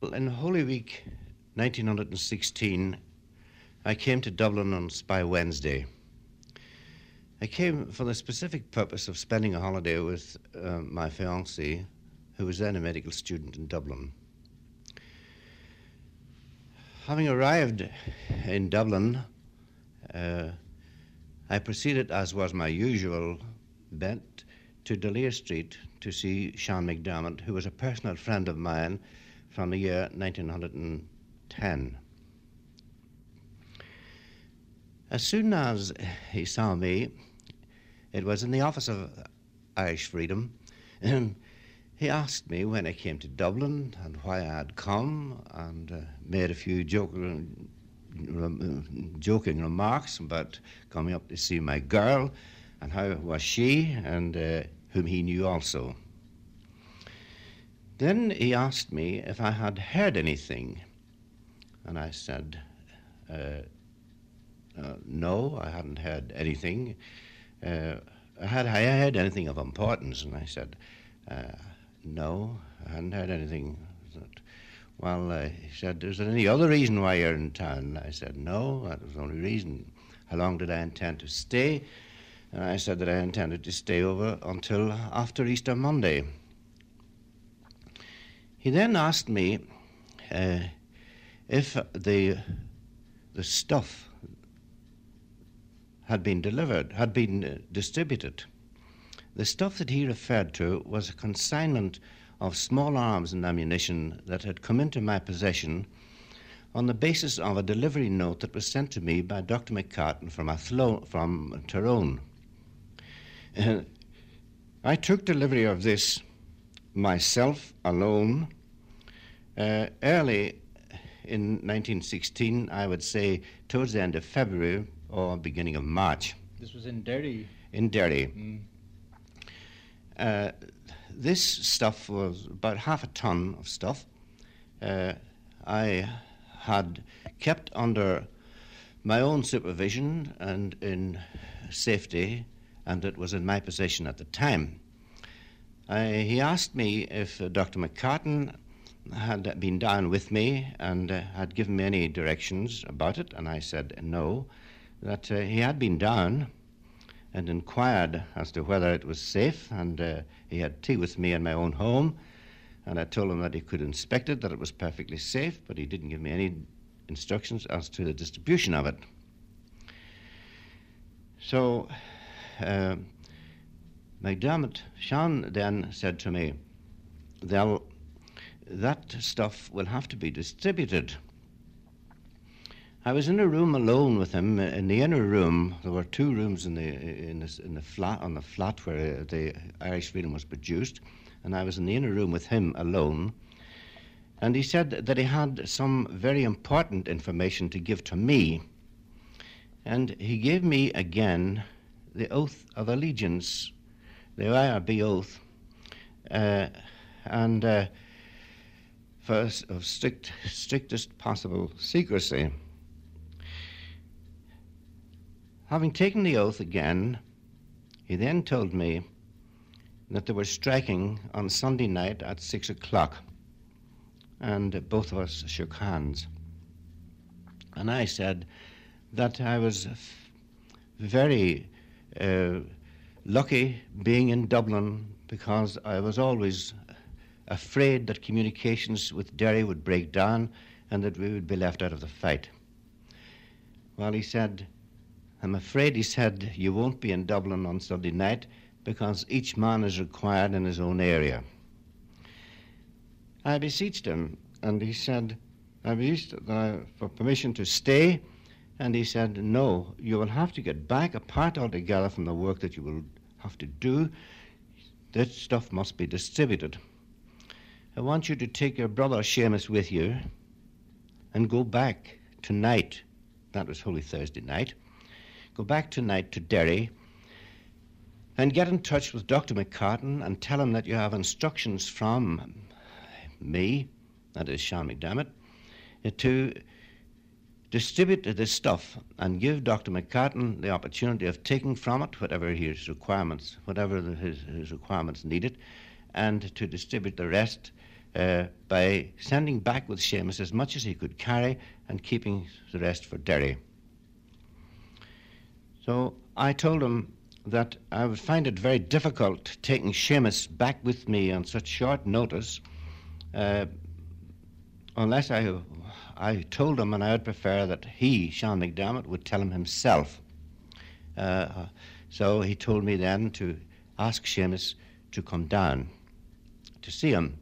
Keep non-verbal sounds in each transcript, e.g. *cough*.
Well, in Holy Week 1916, I came to Dublin on Spy Wednesday. I came for the specific purpose of spending a holiday with uh, my fiancée, who was then a medical student in Dublin. Having arrived in Dublin, uh, I proceeded, as was my usual bent, to D'Olier Street to see Sean McDermott, who was a personal friend of mine from the year 1910. As soon as he saw me, it was in the office of Irish Freedom. And he asked me when I came to Dublin and why I had come, and uh, made a few joking, joking remarks about coming up to see my girl and how was she, and uh, whom he knew also. Then he asked me if I had heard anything, and I said, uh, uh, no, I hadn't heard anything. Uh, had I heard anything of importance? And I said, uh, no, I hadn't heard anything. Well, uh, he said, is there any other reason why you're in town? I said, no, that was the only reason. How long did I intend to stay? And I said that I intended to stay over until after Easter Monday. He then asked me uh, if the the stuff had been delivered, had been uh, distributed. The stuff that he referred to was a consignment of small arms and ammunition that had come into my possession on the basis of a delivery note that was sent to me by Dr. McCartan from, Athlone, from Tyrone. Uh, I took delivery of this myself alone uh, early in 1916, I would say towards the end of February, or beginning of March. This was in Derry. In Derry. Mm. Uh, this stuff was about half a ton of stuff. Uh, I had kept under my own supervision and in safety, and it was in my possession at the time. He asked me if uh, Dr. McCartan had been down with me and uh, had given me any directions about it, and I said no that uh, he had been down and inquired as to whether it was safe, and uh, he had tea with me in my own home, and I told him that he could inspect it, that it was perfectly safe, but he didn't give me any instructions as to the distribution of it. So, uh, McDermott, Sean then said to me, that stuff will have to be distributed I was in a room alone with him. In the inner room, there were two rooms in the in the, in the flat on the flat where the Irish Freedom was produced, and I was in the inner room with him alone. And he said that he had some very important information to give to me. And he gave me again the oath of allegiance, the IRB oath, uh, and uh, of strict, strictest possible secrecy. Having taken the oath again, he then told me that they were striking on Sunday night at six o'clock, and both of us shook hands. And I said that I was very uh, lucky being in Dublin because I was always afraid that communications with Derry would break down and that we would be left out of the fight. Well, he said, I'm afraid he said you won't be in Dublin on Sunday night because each man is required in his own area. I beseeched him, and he said, I beseeched for permission to stay, and he said, No, you will have to get back apart altogether from the work that you will have to do. This stuff must be distributed. I want you to take your brother Seamus with you and go back tonight. That was Holy Thursday night go back tonight to Derry and get in touch with Dr. McCartan and tell him that you have instructions from me, that is Sean McDermott, to distribute this stuff and give Dr. McCartan the opportunity of taking from it whatever his requirements, whatever his, his requirements needed, and to distribute the rest uh, by sending back with Seamus as much as he could carry and keeping the rest for Derry. So I told him that I would find it very difficult taking Seamus back with me on such short notice uh, unless I, I told him, and I would prefer that he, Sean McDermott, would tell him himself. Uh, so he told me then to ask Seamus to come down to see him.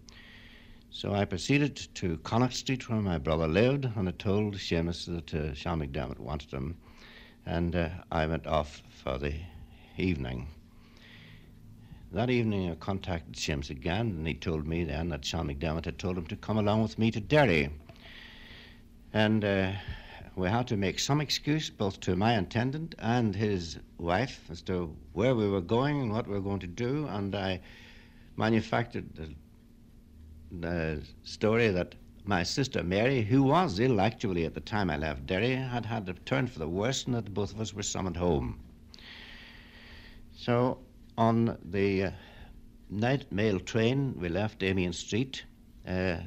So I proceeded to Connaught Street where my brother lived, and I told Seamus that uh, Sean McDermott wanted him, and uh, I went off for the evening. That evening I contacted Seamus again, and he told me then that Sean McDermott had told him to come along with me to Derry. And uh, we had to make some excuse both to my attendant and his wife as to where we were going and what we were going to do, and I manufactured the, the story that my sister Mary, who was ill actually at the time I left Derry, had had a turn for the worse, and that both of us were summoned home. So on the uh, night mail train, we left Amiens Street. Uh,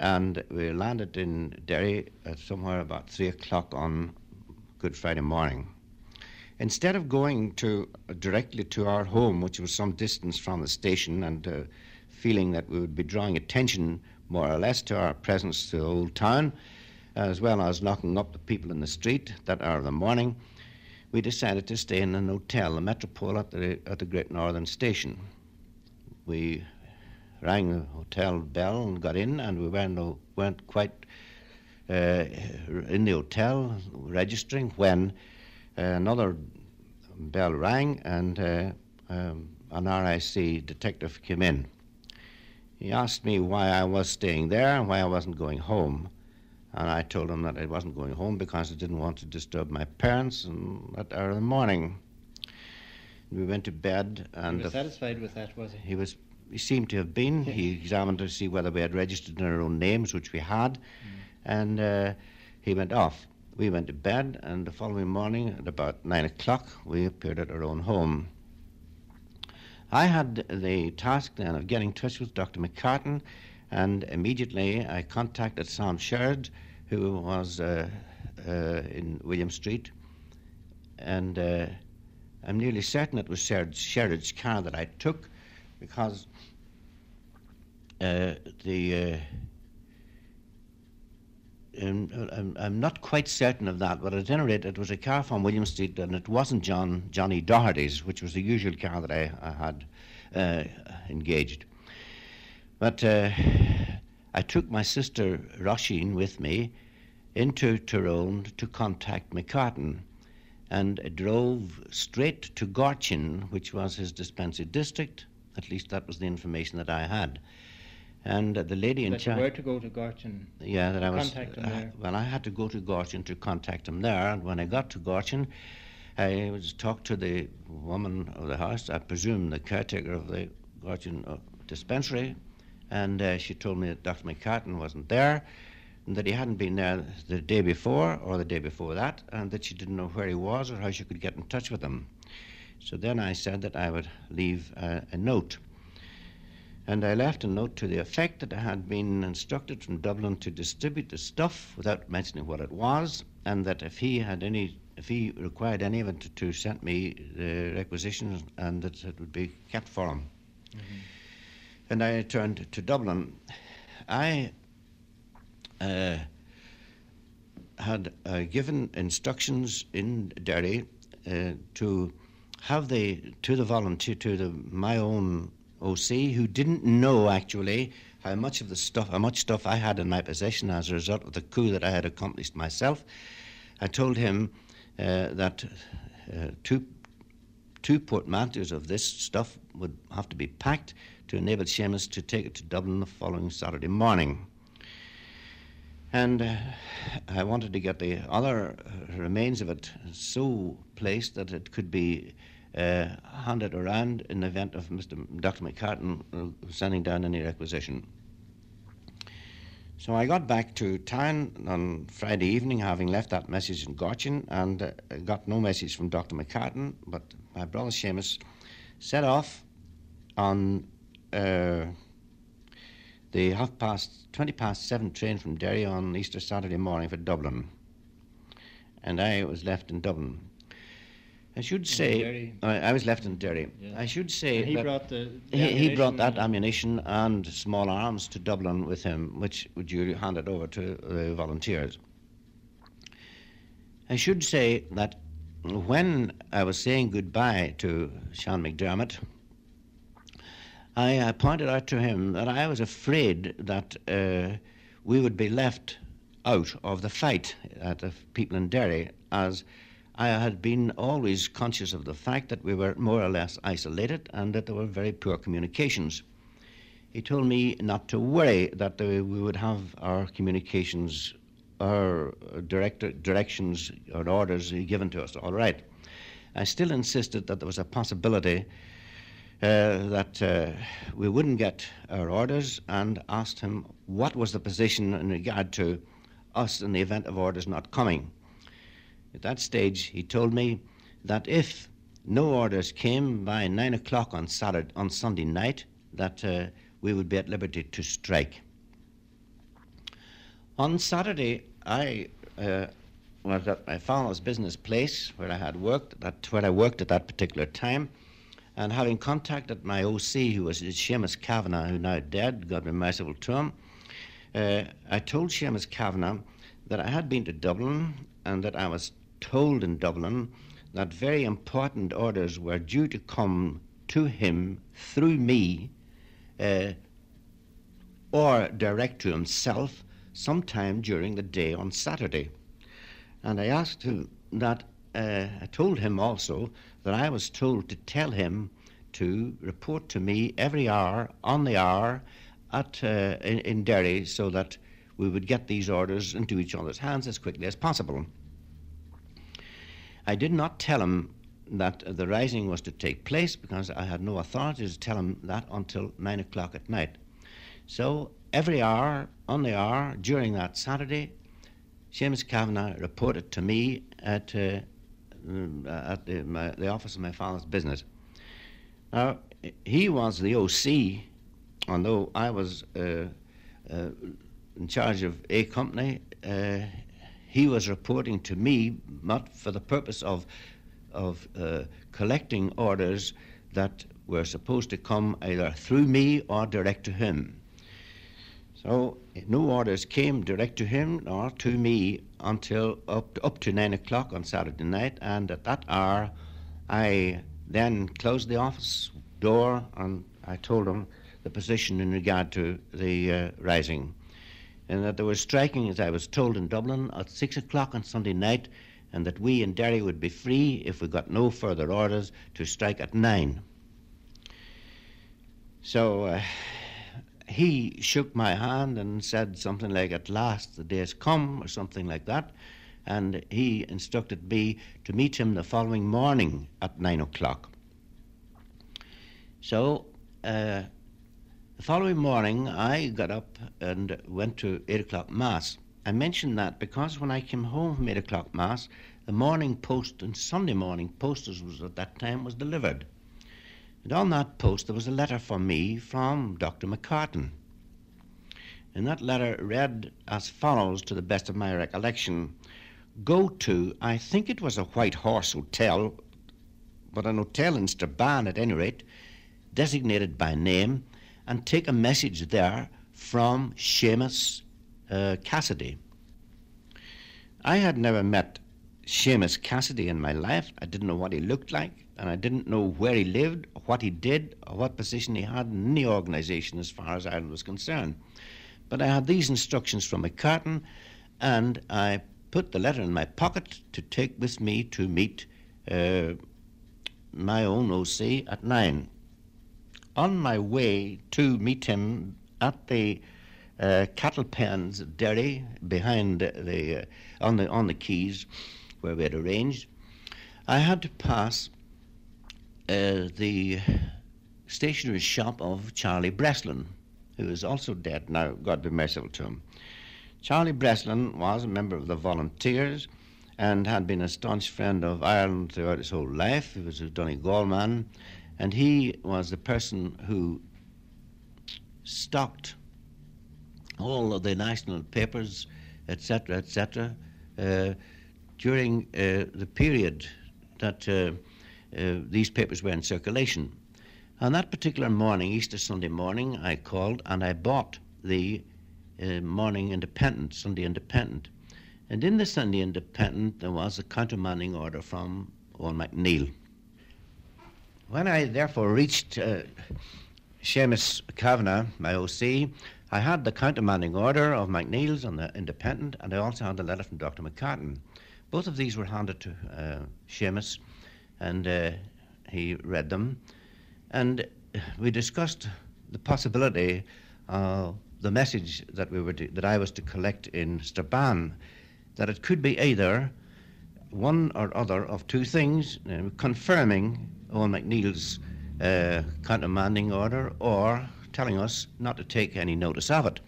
and we landed in Derry at somewhere about three o'clock on Good Friday morning. Instead of going to directly to our home, which was some distance from the station, and uh, feeling that we would be drawing attention more or less to our presence to the old town, as well as locking up the people in the street that hour of the morning, we decided to stay in an hotel, the Metropole at the, at the Great Northern Station. We rang the hotel bell and got in, and we weren't, weren't quite uh, in the hotel registering when uh, another bell rang and uh, um, an RIC detective came in. He asked me why I was staying there and why I wasn't going home. And I told him that I wasn't going home because I didn't want to disturb my parents and at hour of the morning. We went to bed and. He was satisfied with that, was he? He was. He seemed to have been. he examined to see whether we had registered in our own names, which we had, mm. and uh, he went off. We went to bed, and the following morning, at about nine o'clock, we appeared at our own home. I had the task then of getting in touch with Dr. McCartan and immediately I contacted Sam Sherrod, who was uh, uh, in William Street. And uh, I'm nearly certain it was Sherrod's car that I took because uh, the. Uh, I'm, I'm, not quite certain of that, but at any rate, it was a car from William Street, and it wasn't John Johnny Doherty's, which was the usual car that I, I had uh, engaged. But uh, I took my sister Roisin with me into Tyrone to contact McCartan and drove straight to Gortin, which was his dispensary district. At least that was the information that I had. And uh, the lady in charge. Where to go to Gortin? Yeah, that I was. Contact him there. well, I had to go to Gortin to contact him there, and when I got to Gortin, I was talked to the woman of the house, I presume the caretaker of the Gortin uh, dispensary, and uh, she told me that Dr. McCartan wasn't there, and that he hadn't been there the day before or the day before that, and that she didn't know where he was or how she could get in touch with him. So then I said that I would leave uh, a note. And I left a note to the effect that I had been instructed from Dublin to distribute the stuff without mentioning what it was, and that if he had any, if he required any of it, to, to send me the requisitions, and that it would be kept for him. Mm-hmm and I returned to Dublin. I uh, had uh, given instructions in Derry uh, to have the to the volunteer to the my own OC who didn't know actually how much of the stuff how much stuff I had in my possession as a result of the coup that I had accomplished myself. I told him uh, that uh, two two portmanteaus of this stuff would have to be packed to enable Seamus to take it to Dublin the following Saturday morning. And uh, I wanted to get the other uh, remains of it so placed that it could be uh, handed around in the event of Mr. Dr. McCartan uh, sending down any requisition. So I got back to town on Friday evening, having left that message in Gortin, and uh, got no message from Dr. McCartan, but my brother Seamus set off on uh, the half past, 20 past seven train from Derry on Easter Saturday morning for Dublin. And I was left in Dublin. I should say. I, I was left in Derry. Yeah. I should say And he brought the, the he, he brought that ammunition and small arms to Dublin with him, which would you handed over to the volunteers. I should say that when I was saying goodbye to Sean McDermott, I uh, pointed out to him that I was afraid that uh, we would be left out of the fight at the people in Derry, as I had been always conscious of the fact that we were more or less isolated and that there were very poor communications. He told me not to worry that we would have our communications, our direct, directions or orders given to us all right. I still insisted that there was a possibility uh, that uh, we wouldn't get our orders and asked him what was the position in regard to us in the event of orders not coming. At that stage, he told me that if no orders came by nine o'clock on Saturday, on Sunday night, that uh, we would be at liberty to strike. On Saturday, I uh, was at my father's business place where I had worked, that where I worked at that particular time, and having contacted my OC, who was Seamus Kavanagh, who now dead, God be merciful to him, uh, I told Seamus Kavanagh that I had been to Dublin and that I was told in Dublin that very important orders were due to come to him through me uh, or direct to himself sometime during the day on Saturday. And I asked him that, uh, I told him also that I was told to tell him to report to me every hour on the hour at, uh, in, in Derry so that we would get these orders into each other's hands as quickly as possible. I did not tell him that the rising was to take place because I had no authority to tell him that until nine o'clock at night. So every hour on the hour during that Saturday, Seamus Kavanagh reported to me at, uh, mm, at the, my, the office of my father's business. Now, he was the OC, although I was uh, uh, in charge of a company. He was reporting to me not for the purpose of of uh, collecting orders that were supposed to come either through me or direct to him. So no orders came direct to him or to me until up to, up to nine o'clock on Saturday night, and at that hour, I then closed the office door and I told him the position in regard to the uh, rising, and that there was striking, as I was told in Dublin, at six o'clock on Sunday night, and that we in Derry would be free if we got no further orders to strike at nine. So uh, he shook my hand and said something like, At last the day's come, or something like that. And he instructed me to meet him the following morning at nine o'clock. So uh, the following morning, I got up and went to eight o'clock Mass. I mention that because when I came home from eight o'clock Mass, the morning post and Sunday morning post, as was at that time, was delivered. And on that post there was a letter for me from Dr. McCartan. And that letter read as follows, to the best of my recollection Go to, I think it was a White Horse Hotel, but an hotel in Strabane at any rate, designated by name, and take a message there from Seamus uh, Cassidy. I had never met Seamus Cassidy in my life. I didn't know what he looked like, and I didn't know where he lived, what he did, or what position he had in any organisation as far as Ireland was concerned. But I had these instructions from McCartan, and I put the letter in my pocket to take with me to meet uh, my own OC at nine. On my way to meet him at the uh, cattle pens Derry, behind the uh, on the on the quays where we had arranged, I had to pass uh, the stationer's shop of Charlie Breslin, who is also dead now. God be merciful to him. Charlie Breslin was a member of the Volunteers and had been a staunch friend of Ireland throughout his whole life. He was a Donegal man, and he was the person who stocked all of the national papers, etc., etc., uh, during uh, the period that uh, uh, these papers were in circulation. On that particular morning, Easter Sunday morning, I called and I bought the uh, Morning Independent, Sunday Independent. And in the Sunday Independent, there was a countermanding order from Eoin MacNeill. When I therefore reached uh, Seamus Kavanagh, my OC, I had the countermanding order of MacNeill's on the Independent, and I also had a letter from Dr. McCartan. Both of these were handed to uh, Seamus, and uh, he read them. And we discussed the possibility of the message that we were to, that I was to collect in Strabane, that it could be either one or other of two things, uh, confirming Eoin MacNeill's uh, countermanding order or telling us not to take any notice of it.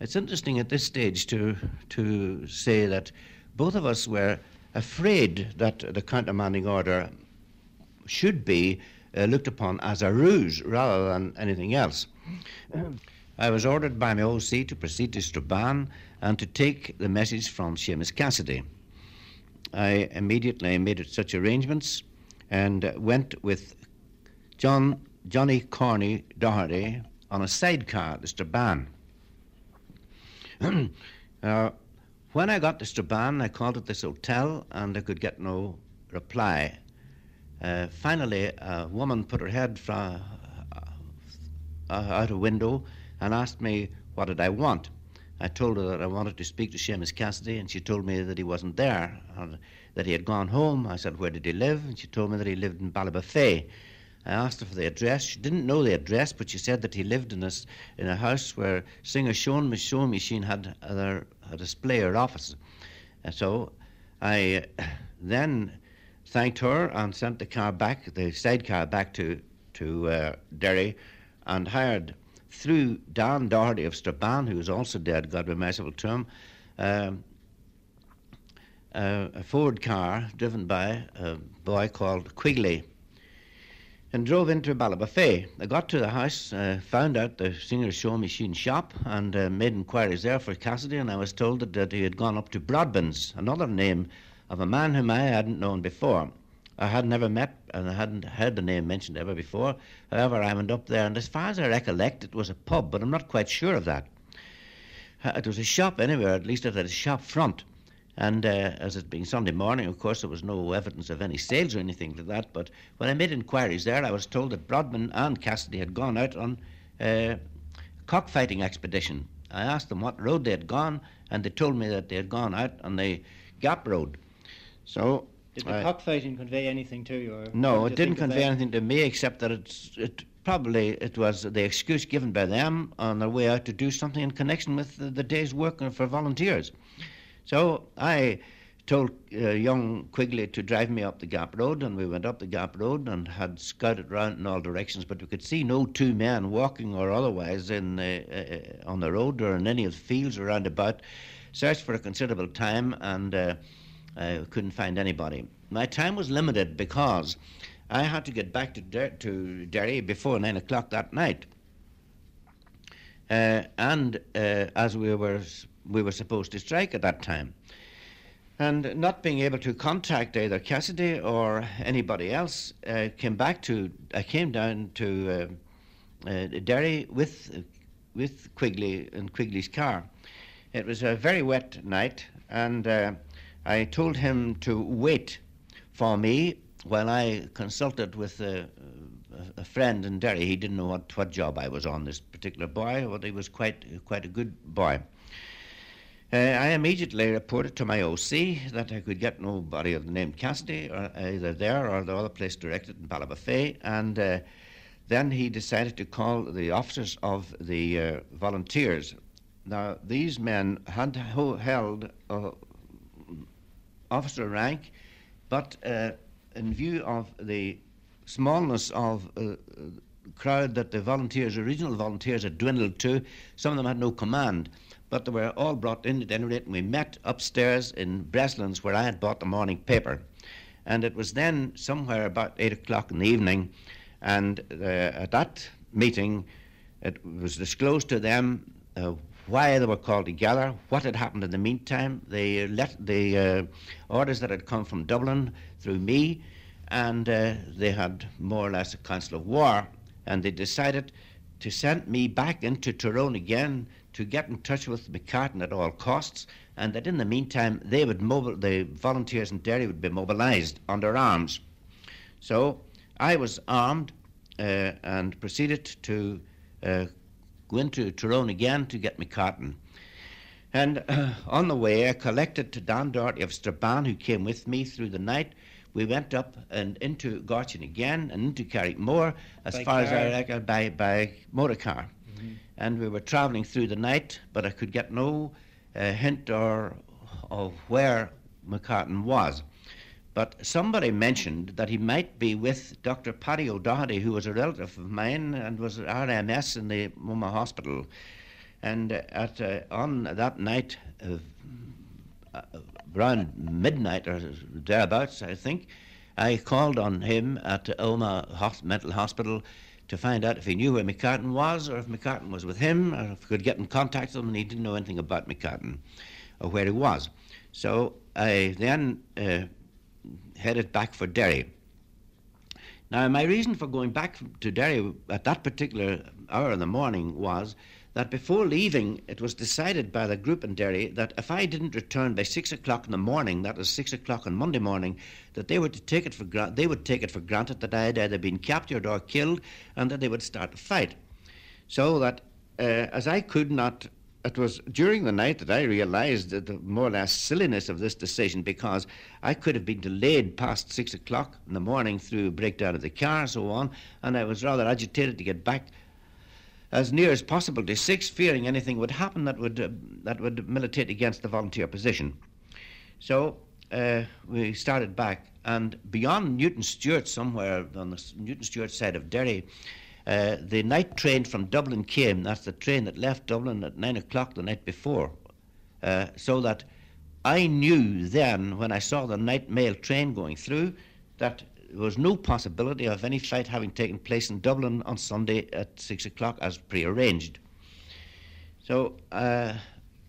It's interesting at this stage to, to say that both of us were afraid that the countermanding order should be uh, looked upon as a ruse rather than anything else. *clears throat* I was ordered by my OC to proceed to Strabane and to take the message from Seamus Cassidy. I immediately made such arrangements and went with John Johnny Corney Doherty on a sidecar to Strabane. *clears throat* uh, when I got to Strabane, I called at this hotel and I could get no reply. Uh, finally, a woman put her head from uh, out a window and asked me what did I want. I told her that I wanted to speak to Seamus Cassidy, and she told me that he wasn't there, and that he had gone home. I said, Where did he live? And she told me that he lived in Ballybofey. I asked her for the address. She didn't know the address, but she said that he lived in a, in a house where singer Sean Michon Machine had a, a display or office. And so I *coughs* then thanked her and sent the car back, the sidecar back to, to uh, Derry, and hired through Dan Doherty of Strabane, who was also dead, God be merciful to him, um, uh, a Ford car driven by a boy called Quigley and drove into Ballybofey. I got to the house, uh, found out the Singer's sewing machine shop, and uh, made inquiries there for Cassidy, and I was told that, that he had gone up to Broadbents, another name of a man whom I hadn't known before. I had never met and I hadn't heard the name mentioned ever before. However, I went up there, and as far as I recollect, it was a pub, but I'm not quite sure of that. Uh, it was a shop anywhere, at least it had a shop front. And uh, as it being Sunday morning, of course, there was no evidence of any sales or anything like that. But when I made inquiries there, I was told that Broadman and Cassidy had gone out on a uh, cockfighting expedition. I asked them what road they had gone, and they told me that they had gone out on the Gap Road. So did the cockfighting convey anything to you? no, it didn't convey anything to me except that it's, it probably it was the excuse given by them on their way out to do something in connection with the, the day's work for volunteers. So I told uh, young Quigley to drive me up the Gap Road, and we went up the Gap Road and had scouted round in all directions, but we could see no two men walking or otherwise in uh, uh, on the road or in any of the fields around about. Searched for a considerable time and uh, I couldn't find anybody. My time was limited because I had to get back to, Der- to Derry before nine o'clock that night. Uh, and uh, as we were we were supposed to strike at that time, and not being able to contact either Cassidy or anybody else, uh, came back to I came down to uh, uh, Derry with with Quigley and Quigley's car. It was a very wet night, and uh, I told him to wait for me while I consulted with a, a, friend in Derry. He didn't know what, what job I was on, this particular boy, but he was quite, quite a good boy. Uh, I immediately reported to my OC that I could get nobody of the name Cassidy, or either there or the other place directed in Ballybofey, and uh, then he decided to call the officers of the uh, volunteers. Now, these men had held uh, officer rank, but uh, in view of the smallness of uh, crowd that the volunteers, original volunteers, had dwindled to, some of them had no command. But they were all brought in at any rate, and we met upstairs in Breslins where I had bought the morning paper. And it was then somewhere about eight o'clock in the evening, and uh, at that meeting, it was disclosed to them uh, why they were called together, what had happened in the meantime, the, let, the uh, orders that had come from Dublin through me, and uh, they had more or less a council of war, and they decided to send me back into Tyrone again to get in touch with McCartan at all costs, and that in the meantime they would mobile, the volunteers in Derry would be mobilised under arms. So I was armed uh, and proceeded to uh, go into Tyrone again to get McCartan. And uh, *clears throat* on the way, I collected to Dan Doherty of Strabane, who came with me through the night. We went up and into Gortin again and into Carrickmore as By far as car? I reckon by, by motor car. Mm-hmm. And we were travelling through the night, but I could get no uh, hint or of where McCartan was. But somebody mentioned that he might be with Dr. Paddy O'Doherty, who was a relative of mine and was at RMS in the Omagh Hospital. And uh, at uh, on that night, uh, around midnight or thereabouts, I think, I called on him at Omagh Mental Hospital to find out if he knew where McCartan was or if McCartan was with him or if he could get in contact with him, and he didn't know anything about McCartan or where he was. So I then uh, headed back for Derry. Now, my reason for going back to Derry at that particular hour in the morning was that before leaving, it was decided by the group in Derry that if I didn't return by six o'clock in the morning, that was six o'clock on Monday morning, that they would take it for gra- they would take it for granted that I had either been captured or killed, and that they would start a fight. So that uh, as I could not, it was during the night that I realised the more or less silliness of this decision because I could have been delayed past six o'clock in the morning through a breakdown of the car and so on, and I was rather agitated to get back as near as possible to six, fearing anything would happen that would uh, that would militate against the volunteer position. So uh, we started back, and beyond Newtownstewart, somewhere on the Newtownstewart side of Derry, uh, the night train from Dublin came. That's the train that left Dublin at nine o'clock the night before. Uh, so that I knew then, when I saw the night mail train going through, that there was no possibility of any fight having taken place in Dublin on Sunday at six o'clock as prearranged. So uh,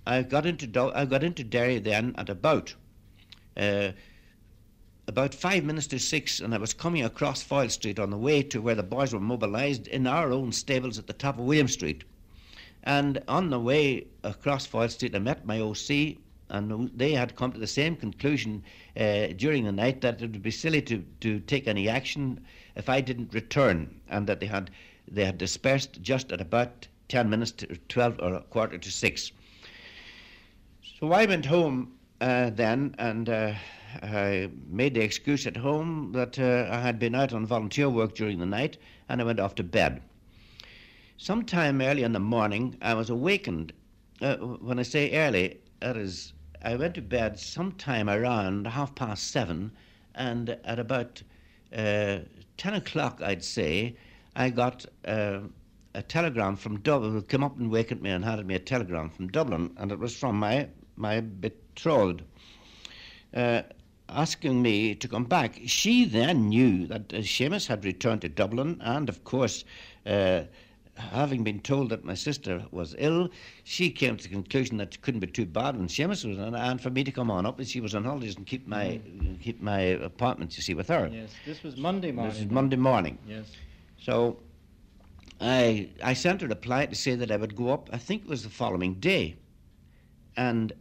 I got into Dul- I got into Derry then at about uh, about five minutes to six, and I was coming across Foyle Street on the way to where the boys were mobilised in our own stables at the top of William Street. And on the way across Foyle Street, I met my OC, and they had come to the same conclusion uh, during the night that it would be silly to, to take any action if I didn't return, and that they had they had dispersed just at about ten minutes to twelve or a quarter to six. So I went home uh, then, and uh, I made the excuse at home that uh, I had been out on volunteer work during the night, and I went off to bed. Sometime early in the morning, I was awakened. Uh, when I say early, that is, I went to bed sometime around half past seven, and at about uh, ten o'clock, I'd say, I got uh, a telegram from Dublin. Came up and wakened me and handed me a telegram from Dublin, and it was from my my betrothed. Uh, asking me to come back. She then knew that uh, Seamus had returned to Dublin, and of course, uh, having been told that my sister was ill, she came to the conclusion that it couldn't be too bad when Seamus was in, and for me to come on up, and she was on holidays and keep my keep my apartment, you see, with her. Yes, this was Monday morning. This is Monday morning. Yes. So I I sent her a reply to say that I would go up. I think it was the following day, and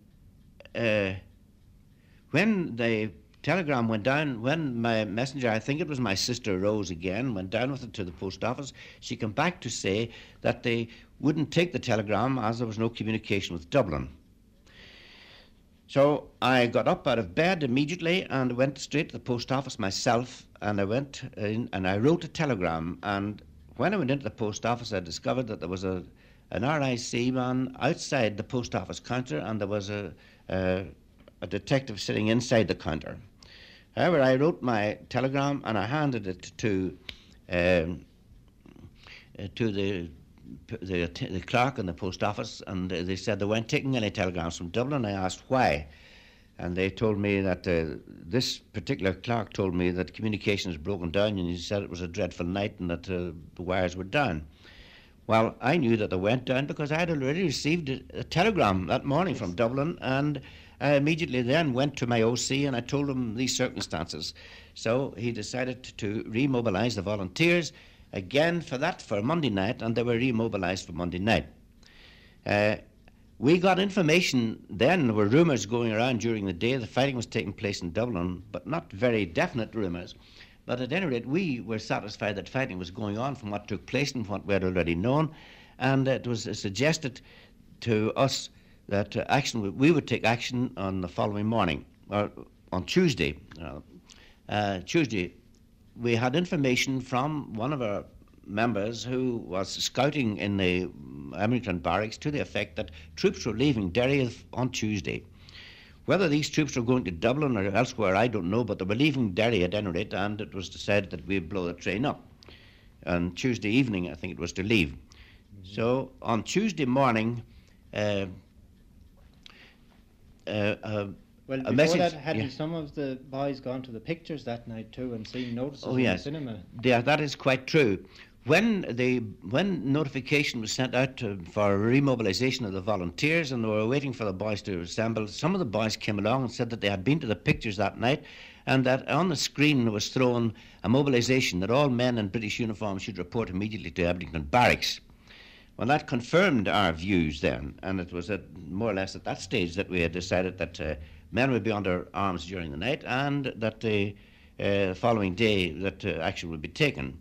uh, when the telegram went down, when my messenger, I think it was my sister Rose again, went down with it to the post office, she came back to say that they wouldn't take the telegram as there was no communication with Dublin. So I got up out of bed immediately and went straight to the post office myself. And I went in and I wrote a telegram. And when I went into the post office, I discovered that there was a an RIC man outside the post office counter, and there was a a, a detective sitting inside the counter. However, I wrote my telegram and I handed it to um, uh, to the the, the clerk in the post office, and they said they weren't taking any telegrams from Dublin. I asked why, and they told me that uh, this particular clerk told me that communication was broken down, and he said it was a dreadful night and that uh, the wires were down. Well, I knew that they went down because I had already received a, a telegram that morning from Dublin, and I immediately then went to my OC and I told him these circumstances. So he decided to remobilise the volunteers again for that for Monday night, and they were remobilised for Monday night. Uh, we got information then, there were rumours going around during the day, the fighting was taking place in Dublin, but not very definite rumours. But at any rate, we were satisfied that fighting was going on from what took place and what we had already known. And it was suggested to us that uh, action we would take action on the following morning, or on Tuesday. Uh, uh, Tuesday, we had information from one of our members who was scouting in the Ebrington barracks to the effect that troops were leaving Derry on Tuesday. Whether these troops were going to Dublin or elsewhere, I don't know, but they were leaving Derry at any rate, and it was decided that we'd blow the train up. On Tuesday evening, I think it was to leave. Mm-hmm. So on Tuesday morning, uh, uh, uh, well, before message, that, hadn't yeah. some of the boys gone to the pictures that night too and seen notices oh, in yes. the cinema? Yeah, that is quite true. When the when notification was sent out to, for remobilisation of the volunteers and they were waiting for the boys to assemble, some of the boys came along and said that they had been to the pictures that night and that on the screen was thrown a mobilisation that all men in British uniform should report immediately to Ebrington Barracks. Well, that confirmed our views then, and it was at more or less at that stage that we had decided that uh, men would be under arms during the night and that the uh, following day that uh, action would be taken.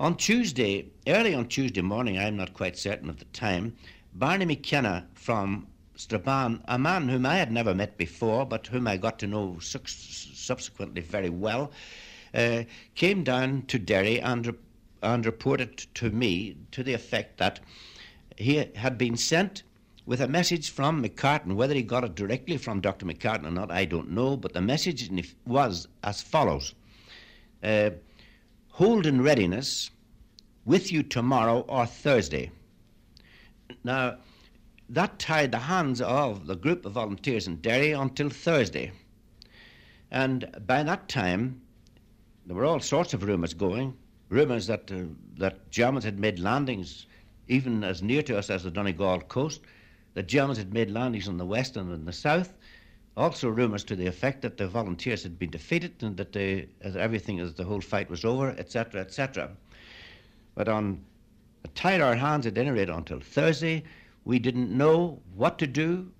On Tuesday, early on Tuesday morning, I'm not quite certain of the time, Barney McKenna from Strabane, a man whom I had never met before, but whom I got to know su- subsequently very well, uh, came down to Derry and, and reported to me to the effect that he had been sent with a message from McCartan. Whether he got it directly from Dr. McCartan or not, I don't know, but the message was as follows. Uh, hold in readiness with you tomorrow or Thursday. Now, that tied the hands of the group of volunteers in Derry until Thursday. And by that time, there were all sorts of rumours going. Rumours that, uh, that Germans had made landings even as near to us as the Donegal coast, that Germans had made landings in the west and in the south, also, rumours to the effect that the volunteers had been defeated and that they, as everything, as the whole fight was over, etc., etc. But on tied our hands at any rate until Thursday. We didn't know what to do,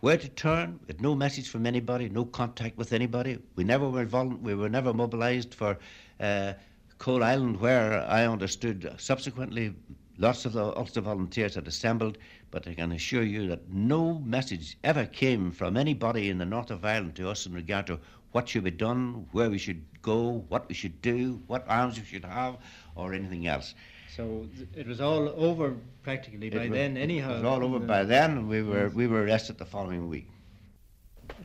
where to turn. We had no message from anybody, no contact with anybody. We never were volu- we were never mobilised for uh, Coalisland, where I understood subsequently lots of the Ulster volunteers had assembled but I can assure you that no message ever came from anybody in the north of Ireland to us in regard to what should be done, where we should go, what we should do, what arms we should have, or anything else. So it was all over practically by was, then, anyhow. It was all over by then. and We were we were arrested the following week.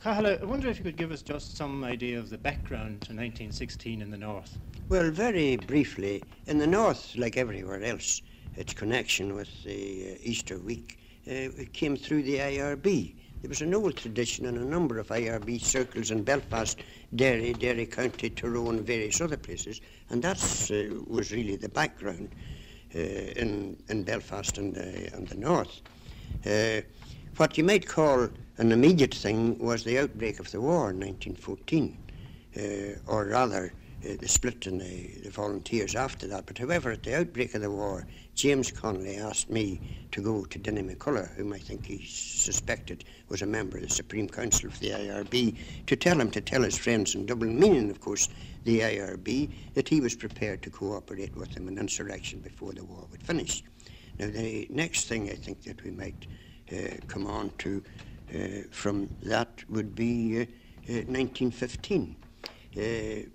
Cathal, I wonder if you could give us just some idea of the background to 1916 in the north. Well, very briefly, in the north, like everywhere else, its connection with the uh, Easter week uh, came through the IRB. There was an old tradition in a number of IRB circles in Belfast, Derry, Derry County, Tyrone, and various other places, and that uh, was really the background uh, in, in Belfast and, uh, and the north. What you might call an immediate thing was the outbreak of the war in 1914, uh, or rather, uh, the split in the, the, volunteers after that. But however, at the outbreak of the war, James Connolly asked me to go to Denny McCullough, whom I think he suspected was a member of the Supreme Council of the IRB, to tell him to tell his friends in Dublin, meaning, of course, the IRB, that he was prepared to cooperate with them in insurrection before the war would finish. Now, the next thing I think that we might come on to uh, from that would be 1915. Uh, uh, uh,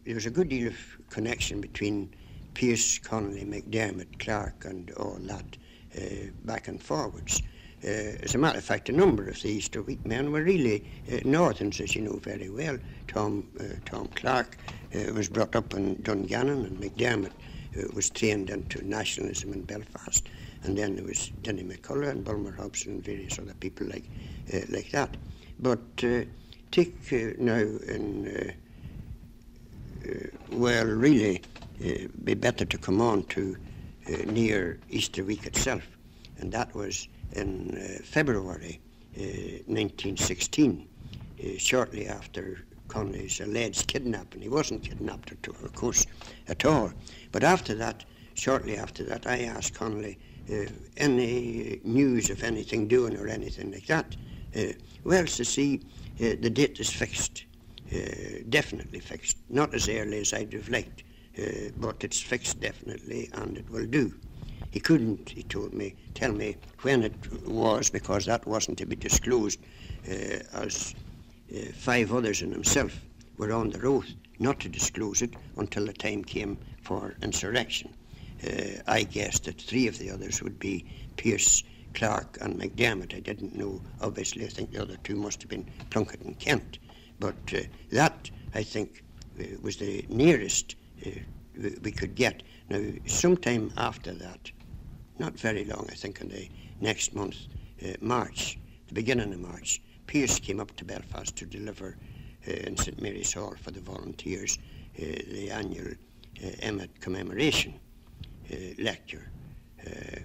there was a good deal of connection between Pearse, Connolly, McDermott, Clarke, and all that uh, back and forwards. Uh, as a matter of fact, a number of the Easter week men were really uh, Northerns, as you know very well. Tom, uh, Tom Clarke uh, was brought up in Dungannon, and McDermott uh, was trained into nationalism in Belfast. And then there was Denny McCullough and Bulmer Hobson and various other people like, uh, like that. But uh, take uh, now in, well, really, be better to come on to uh, near Easter week itself. and that was in uh, February 1916, shortly after Connolly's alleged kidnapping. He wasn't kidnapped, of course, at all. But after that, shortly after that, I asked Connolly uh, any news of anything doing or anything like that. Uh, well, to see, uh, the date is fixed, uh, definitely fixed. Not as early as I'd have liked, uh, but it's fixed definitely, and it will do. He couldn't, he told me, tell me when it was because that wasn't to be disclosed, uh, as uh, five others and himself were on the oath not to disclose it until the time came for insurrection. Uh, I guessed that three of the others would be Pearse, Clarke, and McDermott. I didn't know, obviously, I think the other two must have been Plunkett and Ceannt. But uh, that, I think, uh, was the nearest uh, we could get. Now, sometime after that, not very long, I think in the next month, uh, March, the beginning of March, Pearse came up to Belfast to deliver uh, in St Mary's Hall for the volunteers the annual Emmet commemoration lecture. Uh,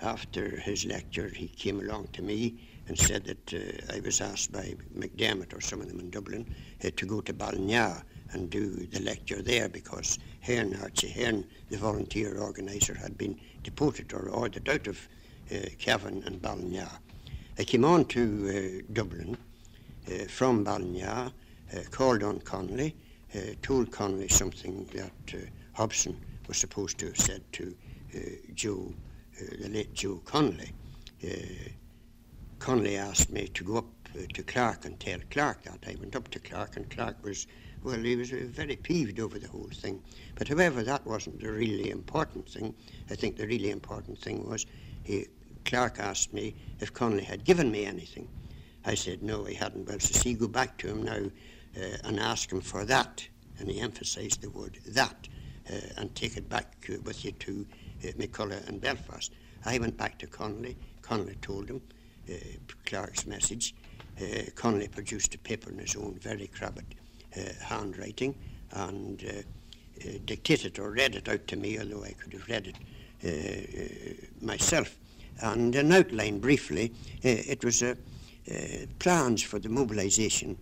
after his lecture, he came along to me and said that I was asked by McDermott or some of them in Dublin to go to Ballinagh and do the lecture there because Hearn, Archie Hearn, the volunteer organiser, had been deported or ordered out of uh, Cavan and Ballinagh. I came on to uh, Dublin uh, from Ballinagh, uh, called on Connolly, uh, told Connolly something that uh, Hobson was supposed to have said to Joe, the late Joe Connolly. Connolly asked me to go up to Clarke and tell Clarke that. I went up to Clarke and Clarke was well, he was uh, very peeved over the whole thing. But however, that wasn't the really important thing. I think the really important thing was he, Clarke asked me if Connolly had given me anything. I said no, he hadn't. Well, so see, go back to him now uh, and ask him for that. And he emphasised the word that uh, and take it back uh, with you to uh, McCullough and Belfast. I went back to Connolly. Connolly told him uh, Clarke's message. Uh, Connolly produced a paper in his own very crabbed uh, handwriting and uh, uh, dictated or read it out to me, although I could have read it myself. And an outline briefly, it was plans for the mobilisation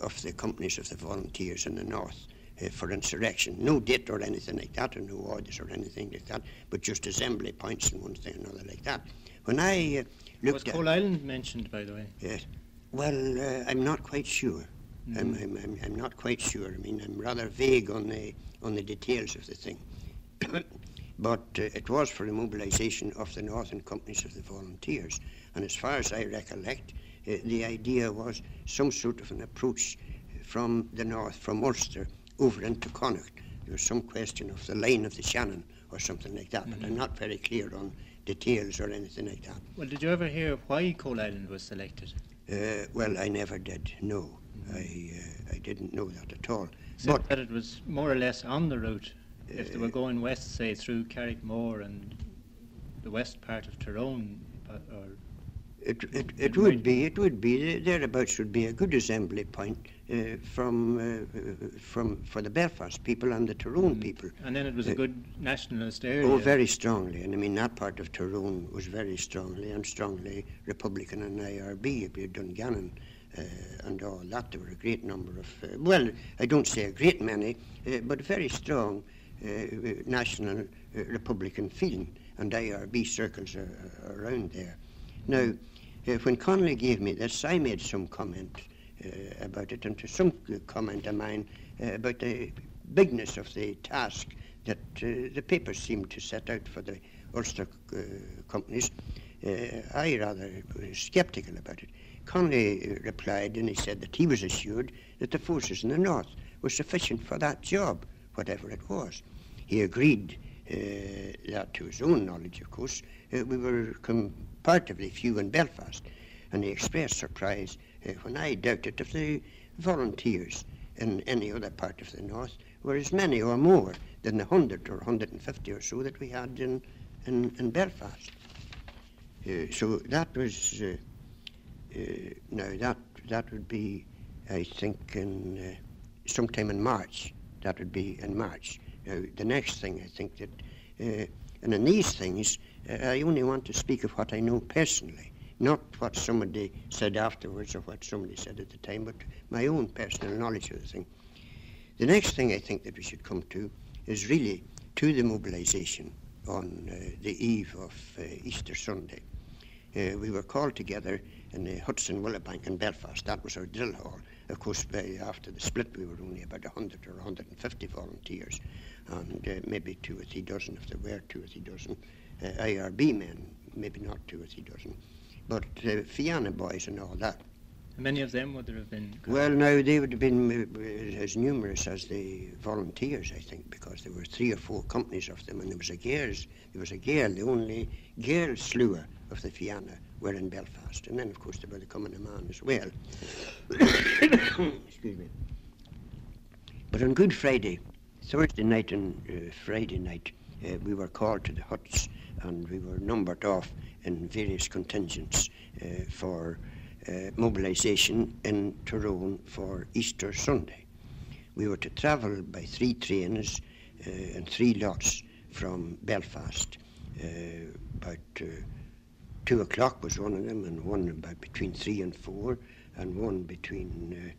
of the companies of the volunteers in the north. Uh, for insurrection. No date or anything like that, or no orders or anything like that, but just assembly points and one thing and another like that. When I uh, looked was Coalisland mentioned, by the way? Yes. Well, uh, I'm not quite sure. Mm. I'm, I'm, I'm, I'm, not quite sure. I mean, I'm rather vague on the, on the details of the thing. *coughs* but uh, it was for the mobilisation of the northern companies of the volunteers. And as far as I recollect, uh, the idea was some sort of an approach from the north, from Ulster, over into Connacht. There was some question of the line of the Shannon or something like that, mm-hmm. but I'm not very clear on details or anything like that. Well, did you ever hear why Coalisland was selected? Uh, well, I never did, no. I, uh, I didn't know that at all. So but that it was more or less on the route. If they were uh, going west, say through Carrickmore and the west part of Tyrone, uh, or it, it, it would be it would be thereabouts would be a good assembly point uh, from uh, from for the Belfast people and the Tyrone mm. people. And then it was uh, a good nationalist area. Oh, very strongly, and I mean that part of Tyrone was very strongly and strongly Republican and IRB. Dungannon uh, and all that. There were a great number of, uh, well, I don't say a great many, uh, but very strong national Republican feeling, and IRB circles around there. Now, when Connolly gave me this, I made some comment about it, and to some comment of mine about the bigness of the task that uh, the papers seemed to set out for the Ulster uh, companies, uh, I rather was sceptical about it. Connolly replied and he said that he was assured that the forces in the north were sufficient for that job, whatever it was. He agreed uh, that, to his own knowledge, of course, uh, we were comparatively few in Belfast, and he expressed surprise uh, when I doubted if the volunteers in any other part of the north were as many or more than the 100 or 150 or so that we had in, in, in Belfast. Uh, so that was uh, uh, now that that would be, I think, in uh, sometime in March. That would be in March. Now the next thing I think that, uh, and in these things, I only want to speak of what I know personally, not what somebody said afterwards or what somebody said at the time, but my own personal knowledge of the thing. The next thing I think that we should come to is really to the mobilisation on uh, the eve of uh, Easter Sunday. Uh, we were called together in the Hudson Willowbank in Belfast. That was our drill hall. Of course, after the split, we were only about 100 or 150 volunteers, and uh, maybe two or three dozen, if there were two or three dozen, uh, IRB men, maybe not two or three dozen, but uh, Fianna boys and all that. Many of them would there have been? Well, no, they would have been uh, as numerous as the volunteers, I think, because there were three or four companies of them, and there was a girls, there was a girl, the only girl slewer of the Fianna were in Belfast, and then of course there were the Common Man as well. *coughs* Excuse me. But on Good Friday, Thursday night and uh, Friday night, uh, we were called to the huts, and we were numbered off in various contingents uh, for uh, mobilisation in Tyrone for Easter Sunday. We were to travel by three trains uh, and three lots from Belfast. Uh, about two o'clock was one of them, and one about between three and four, and one between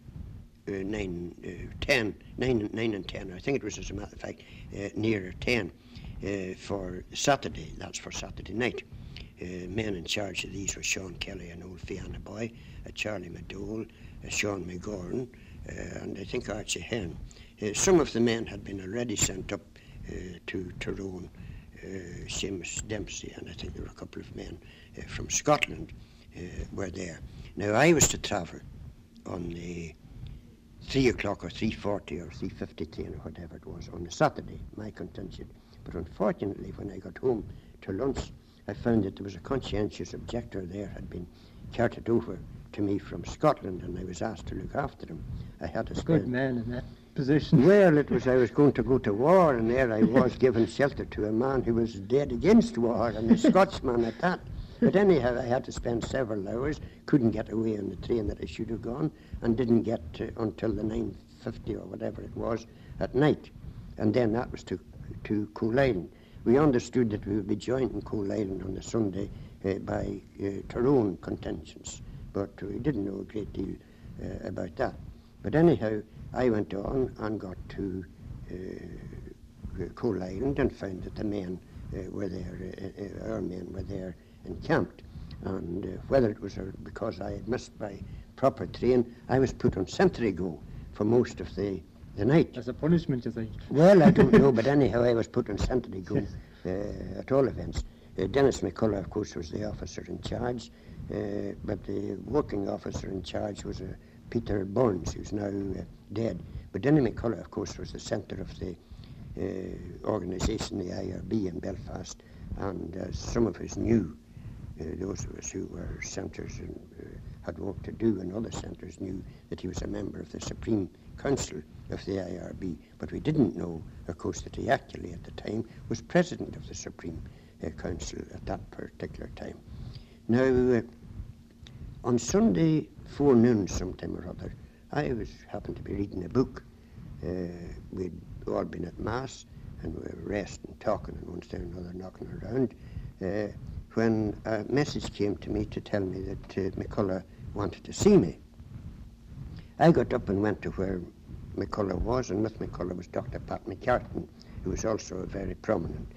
uh, nine, uh, ten, nine, nine and ten. I think it was, as a matter of fact, uh, nearer ten uh, for Saturday. That's for Saturday night. Uh, men in charge of these were Sean Kelly, an old Fianna boy, uh, Charlie McDowell, uh, Sean McGorn, and I think Archie Hen. some of the men had been already sent up to Tyrone, Seamus Dempsey, and I think there were a couple of men from Scotland were there. Now I was to travel on the three o'clock or three forty or three fifty train or whatever it was on the Saturday, my contingent. But unfortunately, when I got home to lunch, I found that there was a conscientious objector there had been carted over to me from Scotland, and I was asked to look after him. I had a good man in that position. Well, it was I was going to go to war, and there I *laughs* was giving shelter to a man who was dead against war, and a Scotsman at that. But anyhow, I had to spend several hours, couldn't get away on the train that I should have gone, and didn't get uh, until the 9.50 or whatever it was at night. And then that was to, to Cool we understood that we would be joined in Island on the Sunday uh, by uh, Tyrone contingents, but we didn't know a great deal uh, about that. But anyhow, I went on and got to uh, Island and found that the men uh, were there, uh, our men were there encamped. And whether it was because I had missed my proper train, I was put on sentry go for most of the the night. As a punishment, you think? Well, I don't know, *laughs* but anyhow, I was put on sentry go uh, at all events. Uh, Dennis McCullough, of course, was the officer in charge, uh, but the working officer in charge was uh, Peter Burns, who's now uh, dead. But Dennis McCullough, of course, was the centre of the uh, organisation, the IRB in Belfast, and some of us knew, those of us who were centres and had work to do, and other centres knew that he was a member of the Supreme Council of the IRB, but we didn't know, of course, that he actually at the time was president of the Supreme uh, Council at that particular time. Now, uh, on Sunday forenoon, sometime or other, I was happened to be reading a book. Uh, we'd all been at Mass and we were resting, talking, and one thing or another knocking around, uh, when a message came to me to tell me that uh, McCullough wanted to see me. I got up and went to where McCullough was, and with McCullough was Dr. Pat McCartan, who was also a very prominent,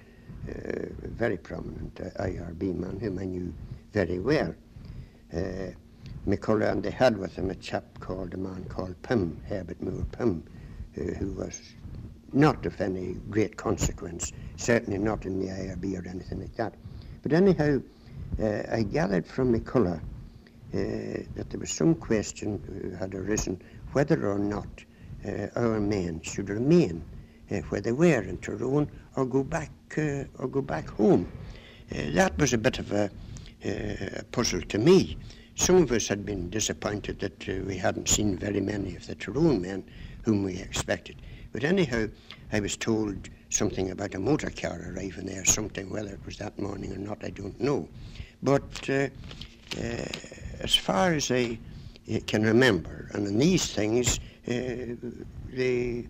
uh, very prominent uh, IRB man whom I knew very well. Uh, McCullough, and they had with him a chap called, a man called Pym, Herbert Moore Pym, uh, who was not of any great consequence, certainly not in the IRB or anything like that. But anyhow, uh, I gathered from McCullough that there was some question uh, had arisen whether or not our men should remain uh, where they were in Tyrone or go back uh, or go back home. that was a bit of a, a, puzzle to me. Some of us had been disappointed that we hadn't seen very many of the Tyrone men whom we expected. But anyhow, I was told something about a motor car arriving there, something, whether it was that morning or not, I don't know. But uh, uh, as far as I can remember, and in these things, uh, the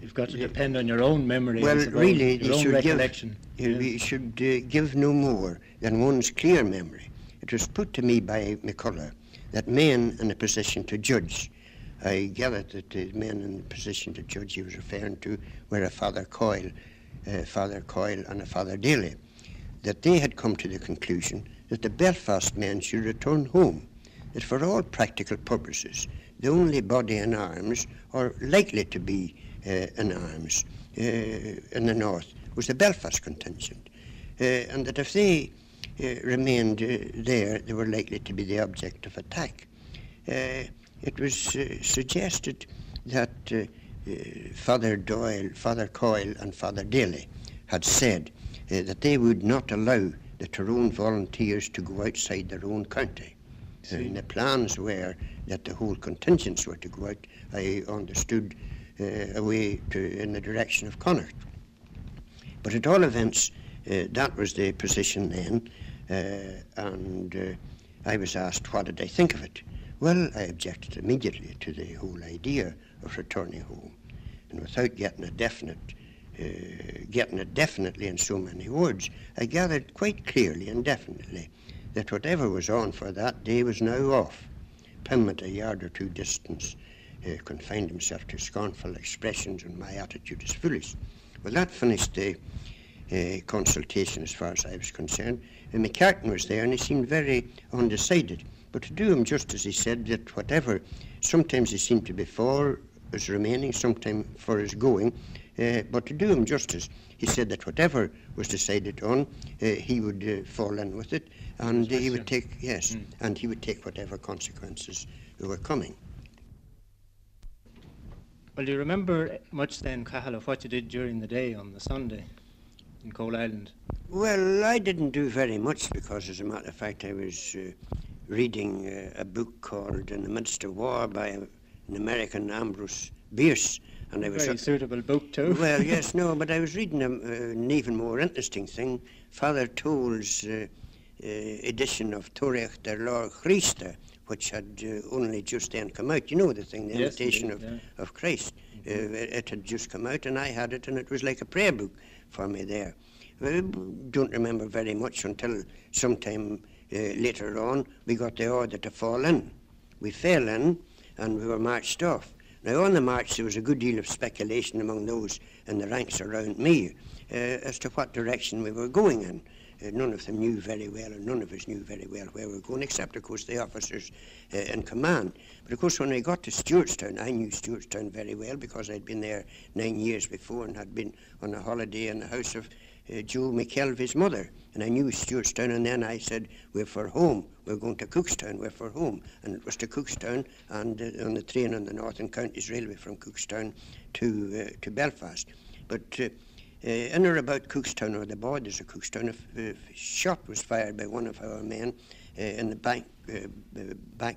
You've got to depend on your own memory. Well, really, your you own should give- recollection. Uh, Yeah. We should uh, give no more than one's clear memory. It was put to me by McCullough that men in a position to judge, I gathered that the men in the position to judge he was referring to were a Father Coyle, uh, Father Coyle and a Father Daly, that they had come to the conclusion that the Belfast men should return home, that for all practical purposes, the only body in arms, or likely to be uh, in arms uh, in the north, was the Belfast contingent, uh, and that if they uh, remained uh, there, they were likely to be the object of attack. Uh, it was suggested that Father Doyle, Father Coyle, and Father Daly had said that they would not allow the Tyrone volunteers to go outside their own county. Uh, and the plans were that the whole contingents were to go out, I understood, uh, away to, in the direction of Connacht. But at all events, uh, that was the position then, uh, and uh, I was asked what did I think of it. Well, I objected immediately to the whole idea of returning home, and without getting a definite, uh, getting it definitely in so many words, I gathered quite clearly and definitely that whatever was on for that day was now off. Pym, at a yard or two distance, uh, confined himself to scornful expressions, and my attitude is foolish. Well, that finished the uh, consultation as far as I was concerned. And McCartan was there, and he seemed very undecided. But to do him justice, he said that whatever, sometimes he seemed to be for his remaining, sometimes for his going. Uh, but to do him justice, he said that whatever was decided on, uh, he would uh, fall in with it, and he would take yes, and he would take whatever consequences were coming. Well, do you remember much then, Cathal, of what you did during the day on the Sunday in Coalisland? Well, I didn't do very much because, as a matter of fact, I was uh, reading uh, a book called In the Midst of War by an American Ambrose Bierce, and I was Very suitable book too. *laughs* well, yes, no, *laughs* but I was reading a, uh, an even more interesting thing, Father Toll's uh, uh, edition of Torech der Lor Christa, which had uh, only just then come out. You know the thing, the Yes, Imitation indeed, of, yeah. of Christ. Uh, it, it had just come out, and I had it, and it was like a prayer book for me there. I don't remember very much until sometime uh, later on we got the order to fall in. We fell in, and we were marched off. Now, on the march, there was a good deal of speculation among those in the ranks around me uh, as to what direction we were going in. Uh, none of them knew very well, and none of us knew very well where we were going, except, of course, the officers uh, in command. But, of course, when I got to Stewartstown, I knew Stewartstown very well because I'd been there nine years before and had been on a holiday in the house of uh, Joe McKelvey's mother. And I knew Stewartstown, and then I said, We're for home. We're going to Cookstown. We're for home. And it was to Cookstown and uh, on the train on the Northern Counties Railway from Cookstown to, uh, to Belfast. But uh, uh, in or about Cookstown or the borders of Cookstown, a shot was fired by one of our men uh, in the uh, back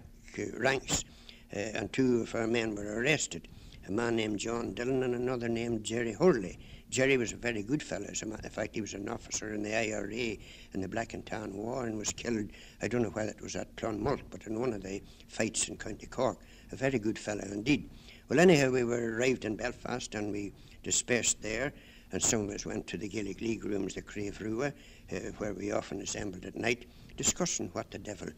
ranks, and two of our men were arrested. A man named John Dillon and another named Jerry Hurley. Jerry was a very good fellow. As a matter of fact, he was an officer in the IRA in the Black and Tan War and was killed, I don't know whether it was at Clonmult, but in one of the fights in County Cork. A very good fellow indeed. Well, anyhow, we were arrived in Belfast and we dispersed there, and some of us went to the Gaelic League rooms, the Craobh Rua, uh, where we often assembled at night, discussing what the devil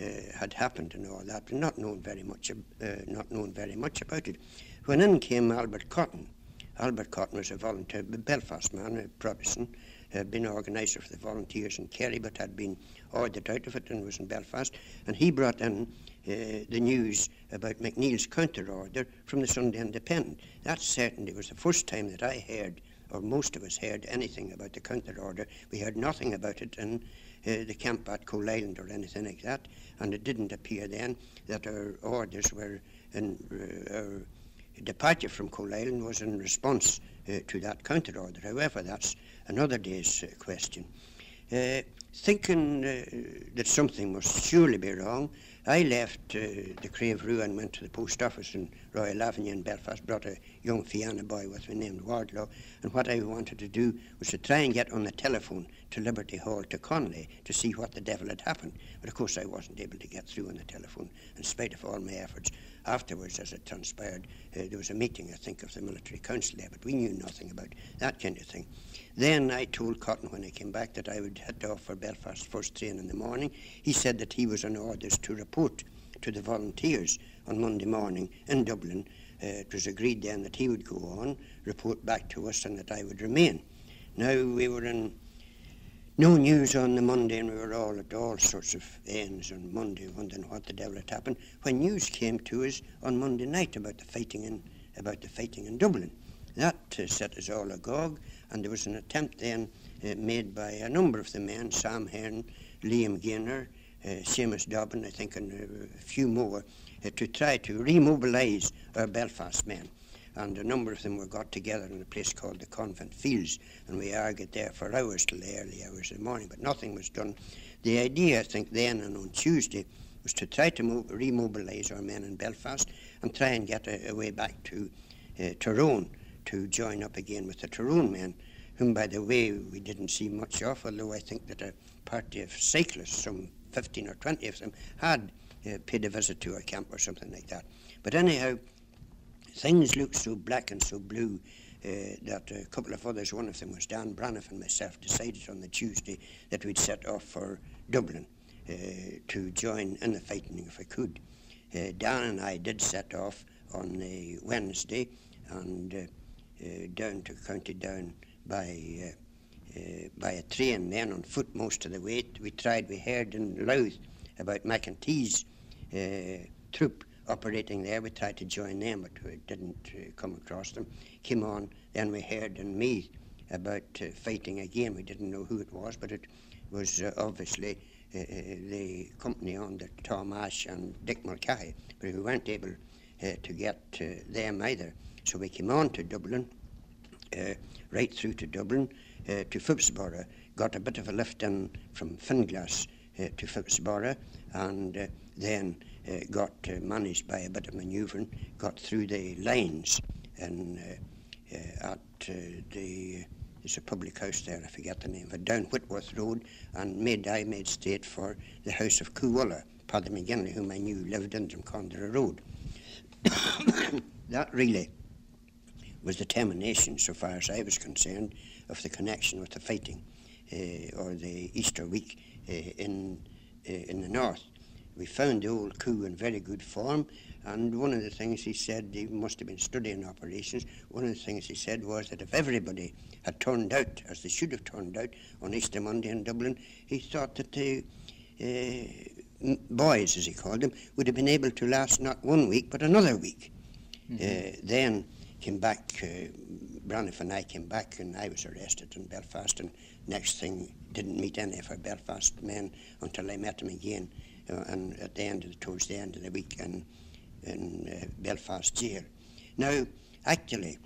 uh, had happened and all that, but not knowing very much, uh, not knowing very much about it. When in came Albert Cotton. Albert Cotton was a volunteer, a Belfast man, a Protestant, had been organiser for the volunteers in Kerry, but had been ordered out of it and was in Belfast. And he brought in uh, the news about MacNeill's counter order from the Sunday Independent. That certainly was the first time that I heard, or most of us heard, anything about the counter order. We heard nothing about it in uh, the camp at Coalisland or anything like that, and it didn't appear then that our orders were in. Uh, our departure from Coal was in response uh, to that counter order. However, that's another day's uh, question. Uh, thinking uh, that something must surely be wrong, I left uh, the Craobh Rua and went to the post office in Royal Avenue in Belfast, brought a young Fianna boy was, me named Wardlaw, and what I wanted to do was to try and get on the telephone to Liberty Hall to Connolly to see what the devil had happened. But of course, I wasn't able to get through on the telephone, in spite of all my efforts. Afterwards, as it transpired, uh, there was a meeting, I think, of the military council there, but we knew nothing about that kind of thing. Then I told Cotton when I came back that I would head off for Belfast first train in the morning. He said that he was on orders to report to the volunteers on Monday morning in Dublin. Uh, it was agreed then that he would go on, report back to us, and that I would remain. Now we were in no news on the Monday, and we were all at all sorts of ends on Monday, wondering what the devil had happened. When news came to us on Monday night about the fighting in about the fighting in Dublin, that uh, set us all agog, and there was an attempt then uh, made by a number of the men, Sam Hearn, Liam Gaynor, uh, Seamus Dobbin, I think, and a few more, to try to remobilise our Belfast men. And a number of them were got together in a place called the Convent Fields, and we argued there for hours till the early hours of the morning, but nothing was done. The idea, I think, then and on Tuesday was to try to move, remobilise our men in Belfast and try and get a, a way back to uh, Tyrone to join up again with the Tyrone men, whom, by the way, we didn't see much of, although I think that a party of cyclists, some 15 or 20 of them, had uh, paid a visit to a camp or something like that. But anyhow, things looked so black and so blue uh, that a couple of others, one of them was Dan Braniff and myself, decided on the Tuesday that we'd set off for Dublin uh, to join in the fighting if I could. Uh, Dan and I did set off on the Wednesday and uh, uh, down to County Down by by a train, then on foot most of the way. We tried, we heard in Louth about McEntee's troop operating there. We tried to join them, but we didn't uh, come across them. Came on, then we heard in me about uh, fighting again. We didn't know who it was, but it was uh, obviously uh, the company under Tom Ashe and Dick Mulcahy, but we weren't able to get them either. So we came on to Dublin, right through to Dublin, uh, to Phibsborough, got a bit of a lift in from Finglas uh, to Phibsborough, and uh, then got managed by a bit of manoeuvring, got through the lines and at the there's a public house there, I forget the name it, down Whitworth Road, and made I made straight for the house of Cú Uladh, Paddy McGinley, whom I knew lived in Drumcondra Road. *coughs* that really was the termination, so far as I was concerned, of the connection with the fighting uh, or the Easter week uh, in, uh, in the north. We found the old coup in very good form, and one of the things he said, he must have been studying operations, one of the things he said was that if everybody had turned out, as they should have turned out, on Easter Monday in Dublin, he thought that the uh, boys, as he called them, would have been able to last not one week, but another week. Mm-hmm. Uh, then came back, uh, Braniff and I came back, and I was arrested in Belfast. And next thing, didn't meet any of our Belfast men until I met them again, uh, and at the end of towards the end of the week in, in uh, Belfast jail. Now, actually,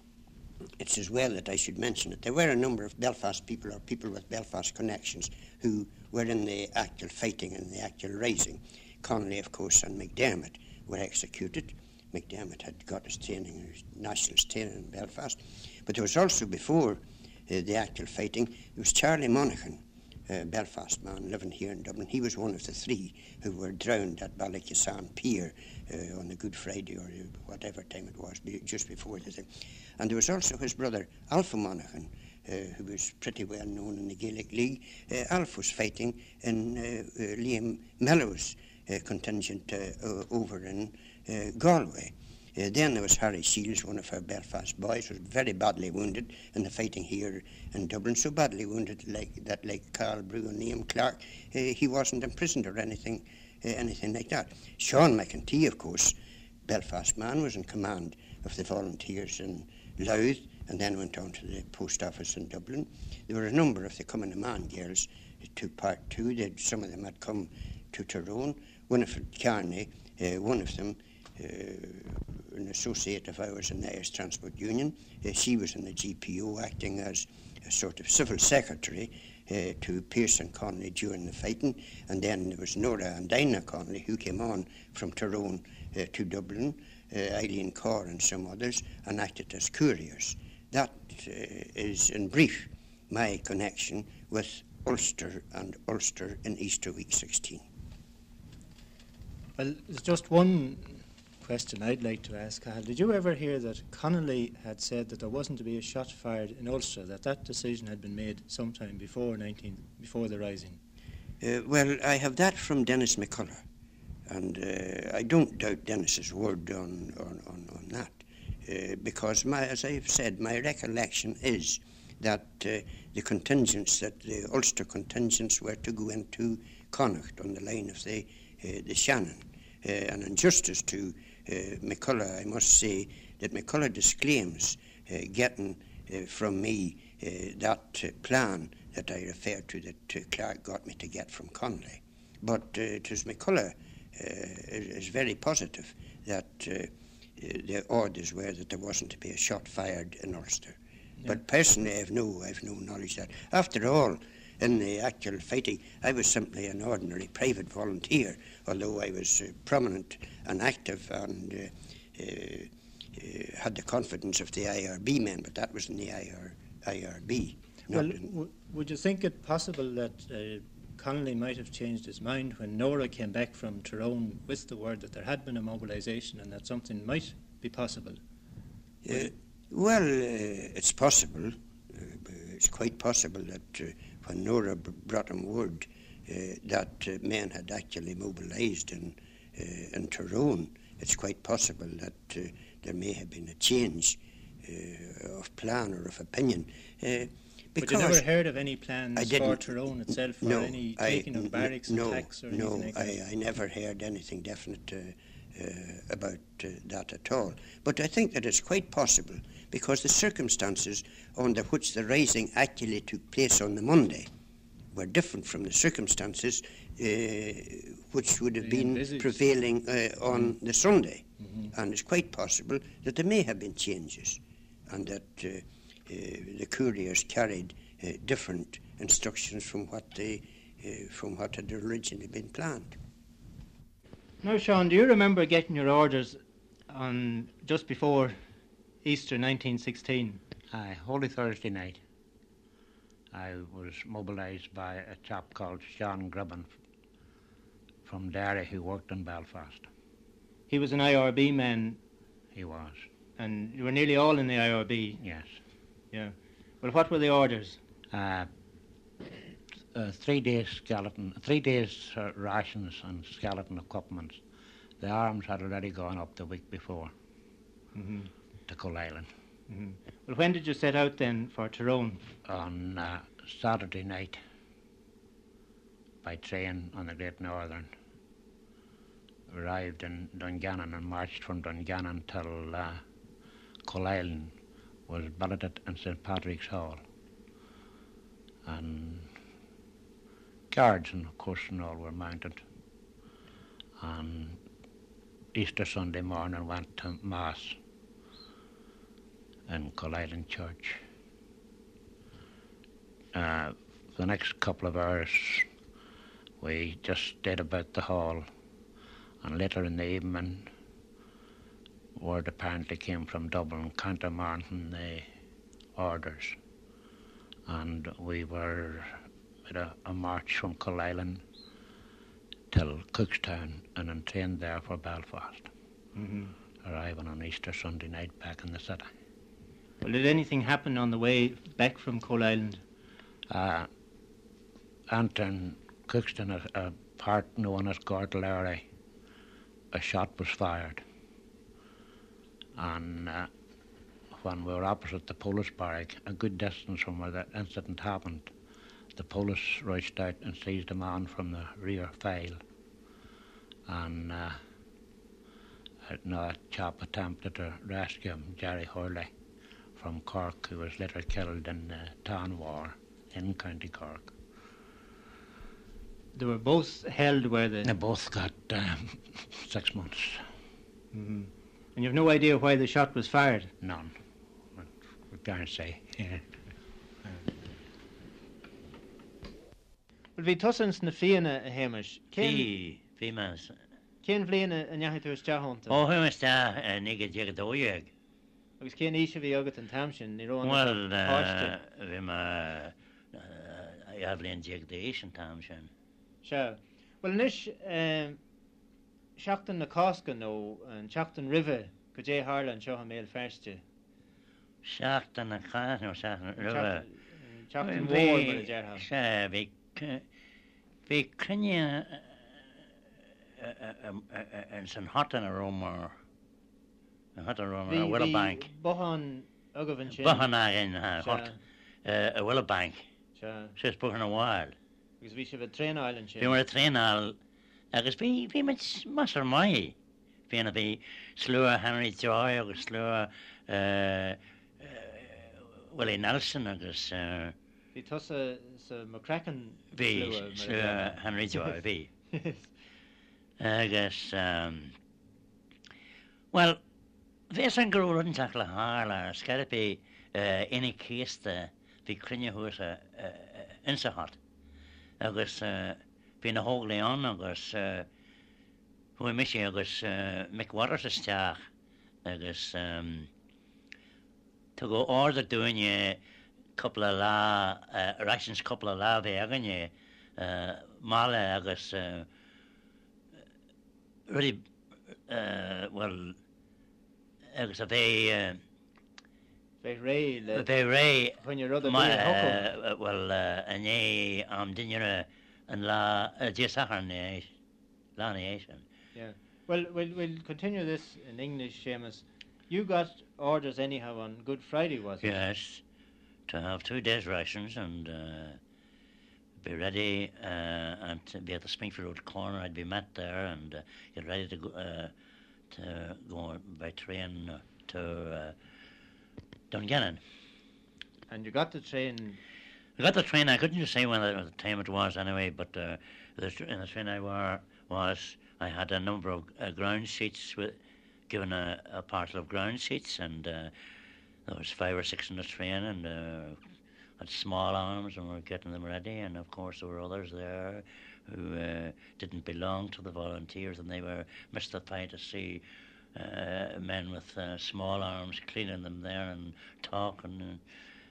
it's as well that I should mention it. There were a number of Belfast people or people with Belfast connections who were in the actual fighting and the actual rising. Connolly, of course, and McDermott were executed. McDermott had got his training, his nationalist training in Belfast. But there was also, before uh, the actual fighting, there was Charlie Monaghan, a Belfast man living here in Dublin. He was one of the three who were drowned at Ballykissane Pier uh, on the Good Friday or whatever time it was, just before the thing. And there was also his brother, Alpha Monaghan, uh, who was pretty well known in the Gaelic League. Uh, Alf was fighting in uh, uh, Liam Mellows' uh, contingent over in uh, Galway. Uh, then there was Harry Shields, one of our Belfast boys, was very badly wounded in the fighting here in Dublin. So badly wounded like that, like Carl and Liam Clarke, uh, he wasn't imprisoned or anything, uh, anything like that. Sean McEntee, of course, Belfast man, was in command of the volunteers in Louth, and then went on to the post office in Dublin. There were a number of the Cumann na mBan girls took part too. They'd, some of them had come to Tyrone. Winifred Carney, uh, one of them, uh, an associate of ours in the Irish Transport Union. Uh, she was in the GPO acting as a sort of civil secretary uh, to Pearson Connolly during the fighting, and then there was Nora and Dinah Connolly who came on from Tyrone uh, to Dublin, uh, Eileen Carr and some others, and acted as couriers. That uh, is, in brief, my connection with Ulster and Ulster in Easter Week 16. Well, there's just one question I'd like to ask, Cathal. Did you ever hear that Connolly had said that there wasn't to be a shot fired in Ulster, that that decision had been made sometime before 19, before the Rising? Uh, well, I have that from Dennis McCullough, and uh, I don't doubt Dennis's word on, on, on, on that, uh, because, my, as I have said, my recollection is that uh, the contingents, that the Ulster contingents were to go into Connacht on the line of the, uh, the Shannon. Uh, and in justice to Uh, McCullough, I must say that McCullough disclaims uh, getting uh, from me uh, that uh, plan that I referred to that Clarke got me to get from Connolly. But it is McCullough is very positive that the orders were that there wasn't to be a shot fired in Ulster. Yeah. But personally, I've no, I've no knowledge that. After all, in the actual fighting, I was simply an ordinary private volunteer, although I was uh, prominent and active and uh, uh, uh had the confidence of the IRB men, but that was in the IR, IRB. Well, w- would you think it possible that uh, Connolly might have changed his mind when Nora came back from Tyrone with the word that there had been a mobilisation and that something might be possible? Uh, well, it's possible. it's quite possible that when Nora brought him word uh, that uh, men had actually mobilised and uh, in Tyrone, it's quite possible that uh, there may have been a change uh, of plan or of opinion. Uh, but you never heard of any plans for Tyrone itself, no, or any taking of barracks no, attacks, or no, anything like I, I never heard anything definite about that at all. But I think that it's quite possible because the circumstances under which the rising actually took place on the Monday were different from the circumstances uh, which would have been envisaged. prevailing uh, on mm. the Sunday. Mm-hmm. And it's quite possible that there may have been changes and that uh, uh the couriers carried uh, different instructions from what, they, uh, from what had originally been planned. Now, Sean, do you remember getting your orders on just before Easter 1916. Aye, Holy Thursday night. I was mobilised by a chap called Sean Gribben from Derry who worked in Belfast. He was an IRB man. He was. And you were nearly all in the IRB. Yes. Yeah. Well, what were the orders? Uh, uh, three days skeleton, three days uh, rations and skeleton equipment. The arms had already gone up the week before. Mm-hmm to Coalisland. Mm-hmm. Well, when did you set out then for Tyrone? On uh, Saturday night by train on the Great Northern. Arrived in Dungannon and marched from Dungannon till uh, Coalisland, was billeted in St Patrick's Hall. And guards and of course and all were mounted. And Easter Sunday morning went to Mass in Coalisland Church. Uh, the next couple of hours, we just stayed about the hall, and later in the evening, word apparently came from Dublin countermanding the orders, and we were at a, a march from Coalisland till Cookstown and then trained there for Belfast, mm-hmm. arriving on Easter Sunday night back in the city. Well, did anything happen on the way back from Coalisland? Uh, Anton Cookstown, a, a part known as Gortlery, a shot was fired. And uh, when we were opposite the police barrack, a good distance from where the incident happened, the police rushed out and seized a man from the rear file. And uh, a chap attempted to rescue him, Jerry Hurley from Cork who was later killed in the Town War in County Cork. They were both held where the. They both got um, six months. Mm-hmm. And you have no idea why the shot was fired? None. We can't say. Yeah. Well, bhí tosans na fianna a héimeis. Bhí bhí mas. Cén bbliana a neú tehananta. Ó thuiste nigad deag dóag. agus cé ní se bhí agat an tam sin ní bhí eblionn diaag dééis an tam sin. Se Well nis seachtain na cáca nó an seachtain rive go dé hála an seo a méil ferste. Seachtain na cha ó se bhí crunne an san hatan a rómar. Bhfuil a bank. Bohan agah sin Bahan in hot a bhfuil a bank Se. sus bu an a bháil. agus bhí se bh Train Island Bhí mar a tréál agus bhí bhí mit mas ar mai híanana bhí slú a Henry Joy agus slú bhfuil é Nelson agus uh, Bhí tu sa McCracken bhí slú a Henry Joy bhí. *laughs* agus um, well Bhés an grúlanteach le hála scarpa ina chéasta bhí crinneúsa insahat agus eh, hí na hóglaíán agus eh, chu mis agus mehhar isteach agus ehm, tu go áda dúine coppla lá eh, raisins coppla lá bheith aganine mála agus ri well agus a bheith bheith ré le bheith ré chuine rud a Ma- bhí an uh, well uh, a né am duine an lá déachar lá éis an. Yeah. Well, we'll, we'll continue this in English, Seamus. You got orders anyhow on Good Friday, was it? Yes, to have two days rations and uh, be ready uh, and to be at the Springfield Road corner. I'd be met there and uh, get ready to go uh, to go by train to uh, Dungannon. And you got the train. I got the train. I couldn't just say when the, the time it was anyway, but uh, the, in the train I were was I had a number of uh, ground seats with given a, a parcel of ground seats, and uh, there was five or six in the train, and uh, had small arms, and we were getting them ready. And of course, there were others there who uh, didn't belong to the volunteers, and they were mystified to see. Uh, men with uh, small arms cleaning them there and talking and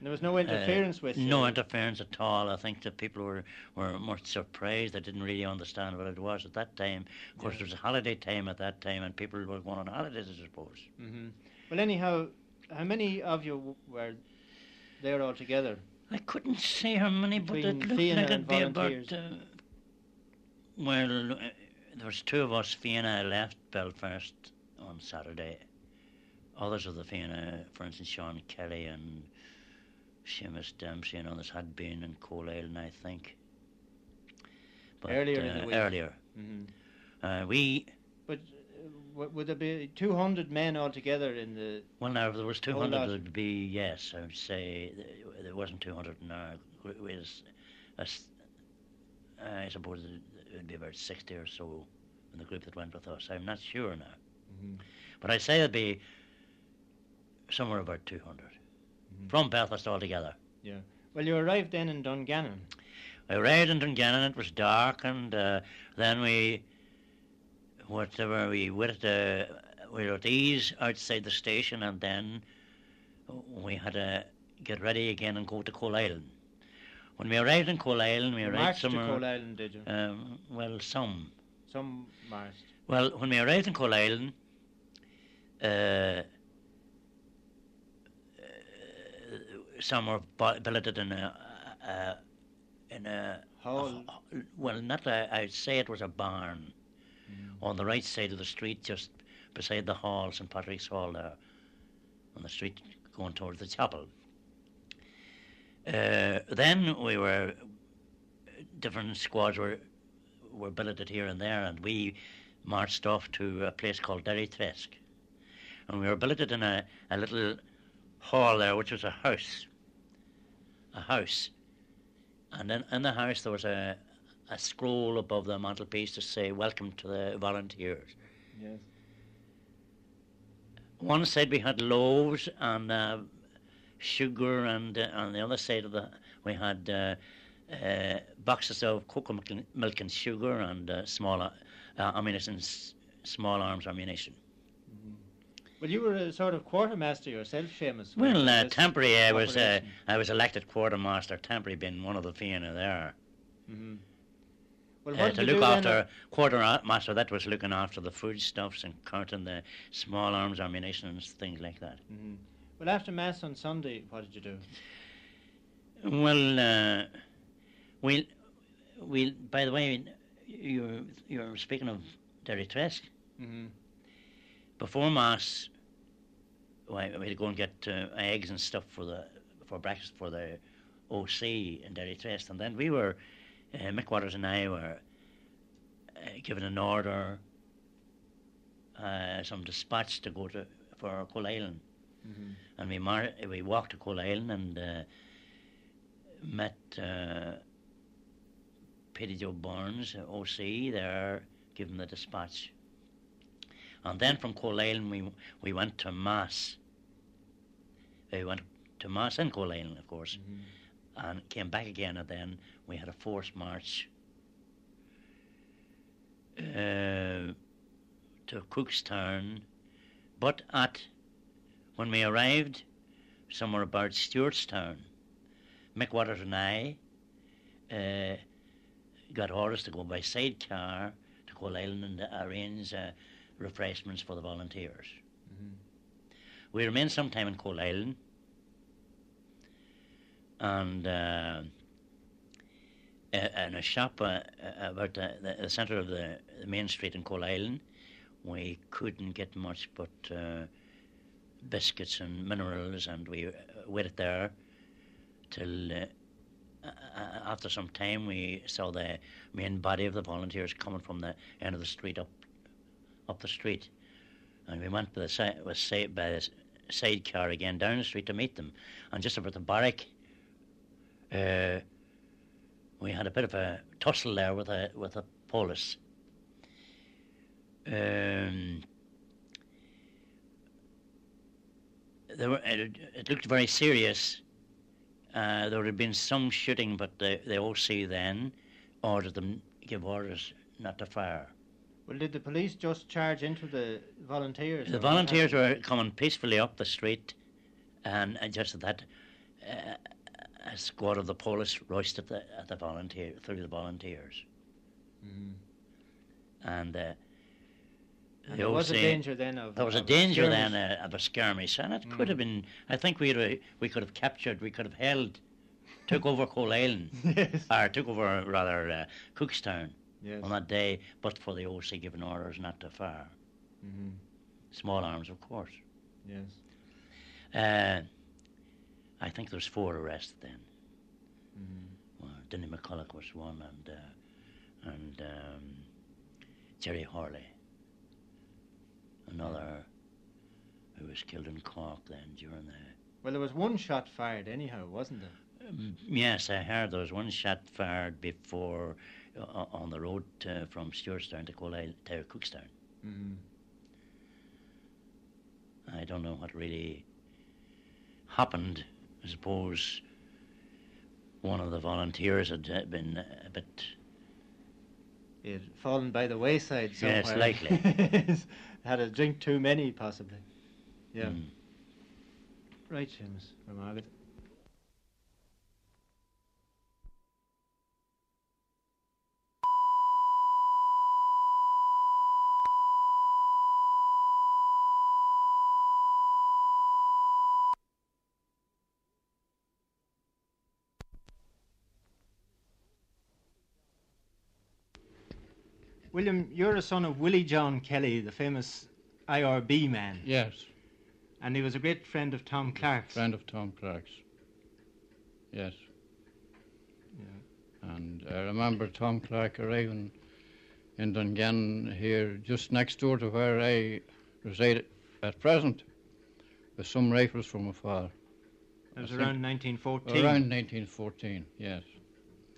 There was no interference uh, with you. No interference at all. I think that people were, were much surprised. They didn't really understand what it was at that time. Of course, Yeah. it was a holiday time at that time, and people were going on holidays, I suppose. hmm Well, anyhow, how many of you were there all together? I couldn't say how many, but it looked like it'd be about. Uh, well, uh, there was two of us. Fianna left Belfast on Saturday. Others of the Fianna, for instance, Sean Kelly and Seamus Dempsey and others had been in Coalisland, I think. But, Earlier in the uh, week. Earlier. hmm Uh, we But uh, would there be 200 men altogether in the. well now if there was two Whole hundred lot. there'd be yes I would say there wasn't two hundred now it was I suppose would be about sixty or so in the group that went with us I'm not sure now but I'd say it'd be somewhere about two hundred Mhm. from Belfast altogether. Yeah. Well, you arrived then in Dungannon. I arrived in Dungannon. It was dark, and uh, then we, whatever we were at the, we were at ease outside the station, and then we had to get ready again and go to Coalisland. When we arrived in Coalisland, we arrived marched to. Coalisland, did you? Um, well, some. Some marched. Well, when we arrived in Coalisland, uh, uh, some were billeted in a, a, in a Hall. a- well, not a, I'd say it was a barn Mm. on the right side of the street, just beside the hall, St Patrick's Hall there, on the street going towards the chapel. Uh, then we were different squads were were billeted here and there, and we marched off to a place called Derrytresk. And we were billeted in a, a little hall there, which was a house. A house. And then in the house there was a, a scroll above the mantelpiece to say, Welcome to the volunteers. Yes. One said we had loaves and uh, sugar, and uh, on the other side of the we had uh, uh, boxes of cocoa milk and, milk and sugar and uh, small uh, ammunition, s- small arms ammunition. Well, you were a sort of quartermaster yourself, Seamus. Well, uh, temporary, I was uh. I was elected quartermaster. Temporary, being one of the Fianna there. Mhm. Well, Uh, to look then? after quartermaster, that was looking after the foodstuffs and counting the small arms ammunition and things like that. Mhm. Well, after mass on Sunday, what did you do? Well, uh, we, we. By the way, you're you're speaking of Derrytresk. Mm-hmm. Before mass, why we'd go and get uh, eggs and stuff for the for breakfast for the OC in Derrytresk, and then we were, uh, Mick Waters and I were uh, given an order, uh, some dispatch to go to for Coalisland. Mm-hmm. and we mar- we walked to Coalisland and uh, met uh, Petty Joe Burns, OC, there, giving the dispatch. And then from Coalisland we we went to Mass. We went to Mass in Coalisland, of course, Mm-hmm. and came back again. And then we had a forced march uh, to Cookstown, but at when we arrived somewhere about Stewartstown, Mick Waters and I uh, got orders to go by sidecar to Coalisland and arrange uh, refreshments for the volunteers. Mhm. We remained some time in Coalisland and uh, in a shop uh, uh, about the, the, the centre of the, the main street in Coalisland. We couldn't get much but uh, biscuits and minerals, and we uh, waited there till uh, uh, after some time we saw the main body of the volunteers coming from the end of the street up up the street, and we went by the side by the sidecar again down the street to meet them, and just about the barrack. Uh, we had a bit of a tussle there with a with a police. Um, there were, it, it looked very serious. Uh, there had been some shooting, but the, the OC then ordered them give orders not to fire. Well, did the police just charge into the volunteers? The volunteers were coming peacefully up the street, and, and just at that, uh, a squad of the police rushed at the at the volunteer through the volunteers, Mhm. and. Uh, And there was a danger then of. There was a of danger skirmish. then uh, of a skirmish, and it could Mm. have been. I think we we could have captured, we could have held, took over Coalisland, *laughs* yes. or took over rather uh, Cookstown Yes. on that day, but for the OC giving orders not to fire. Mhm. Small arms, of course. Yes. Uh, I think there was four arrested then. Mhm. Well, Denny McCullough was one, and uh, and um, Jerry Horley, another, who was killed in Cork then during the Well, there was one shot fired anyhow, wasn't there? Um, Yes, I heard there was one shot fired before uh, on the road to, from Stewartstown to Isle- to Cookstown. Mm-hmm. I don't know what really happened. I suppose one of the volunteers had uh, been a bit. He had fallen by the wayside somewhere. Yes, likely. *laughs* *laughs* Had a drink too many, possibly. Yeah. mm, Right, Seamus, or Margaret. William, you're a son of Willie John Kelly, the famous IRB man, Yes, and he was a great friend of Tom Clarke's. friend of Tom Clarke's. Yes. Yeah. And I remember Tom Clarke arriving in Dungannon here, just next door to where I reside at present, with some rifles from afar. It was I around 1914. Around 1914, yes.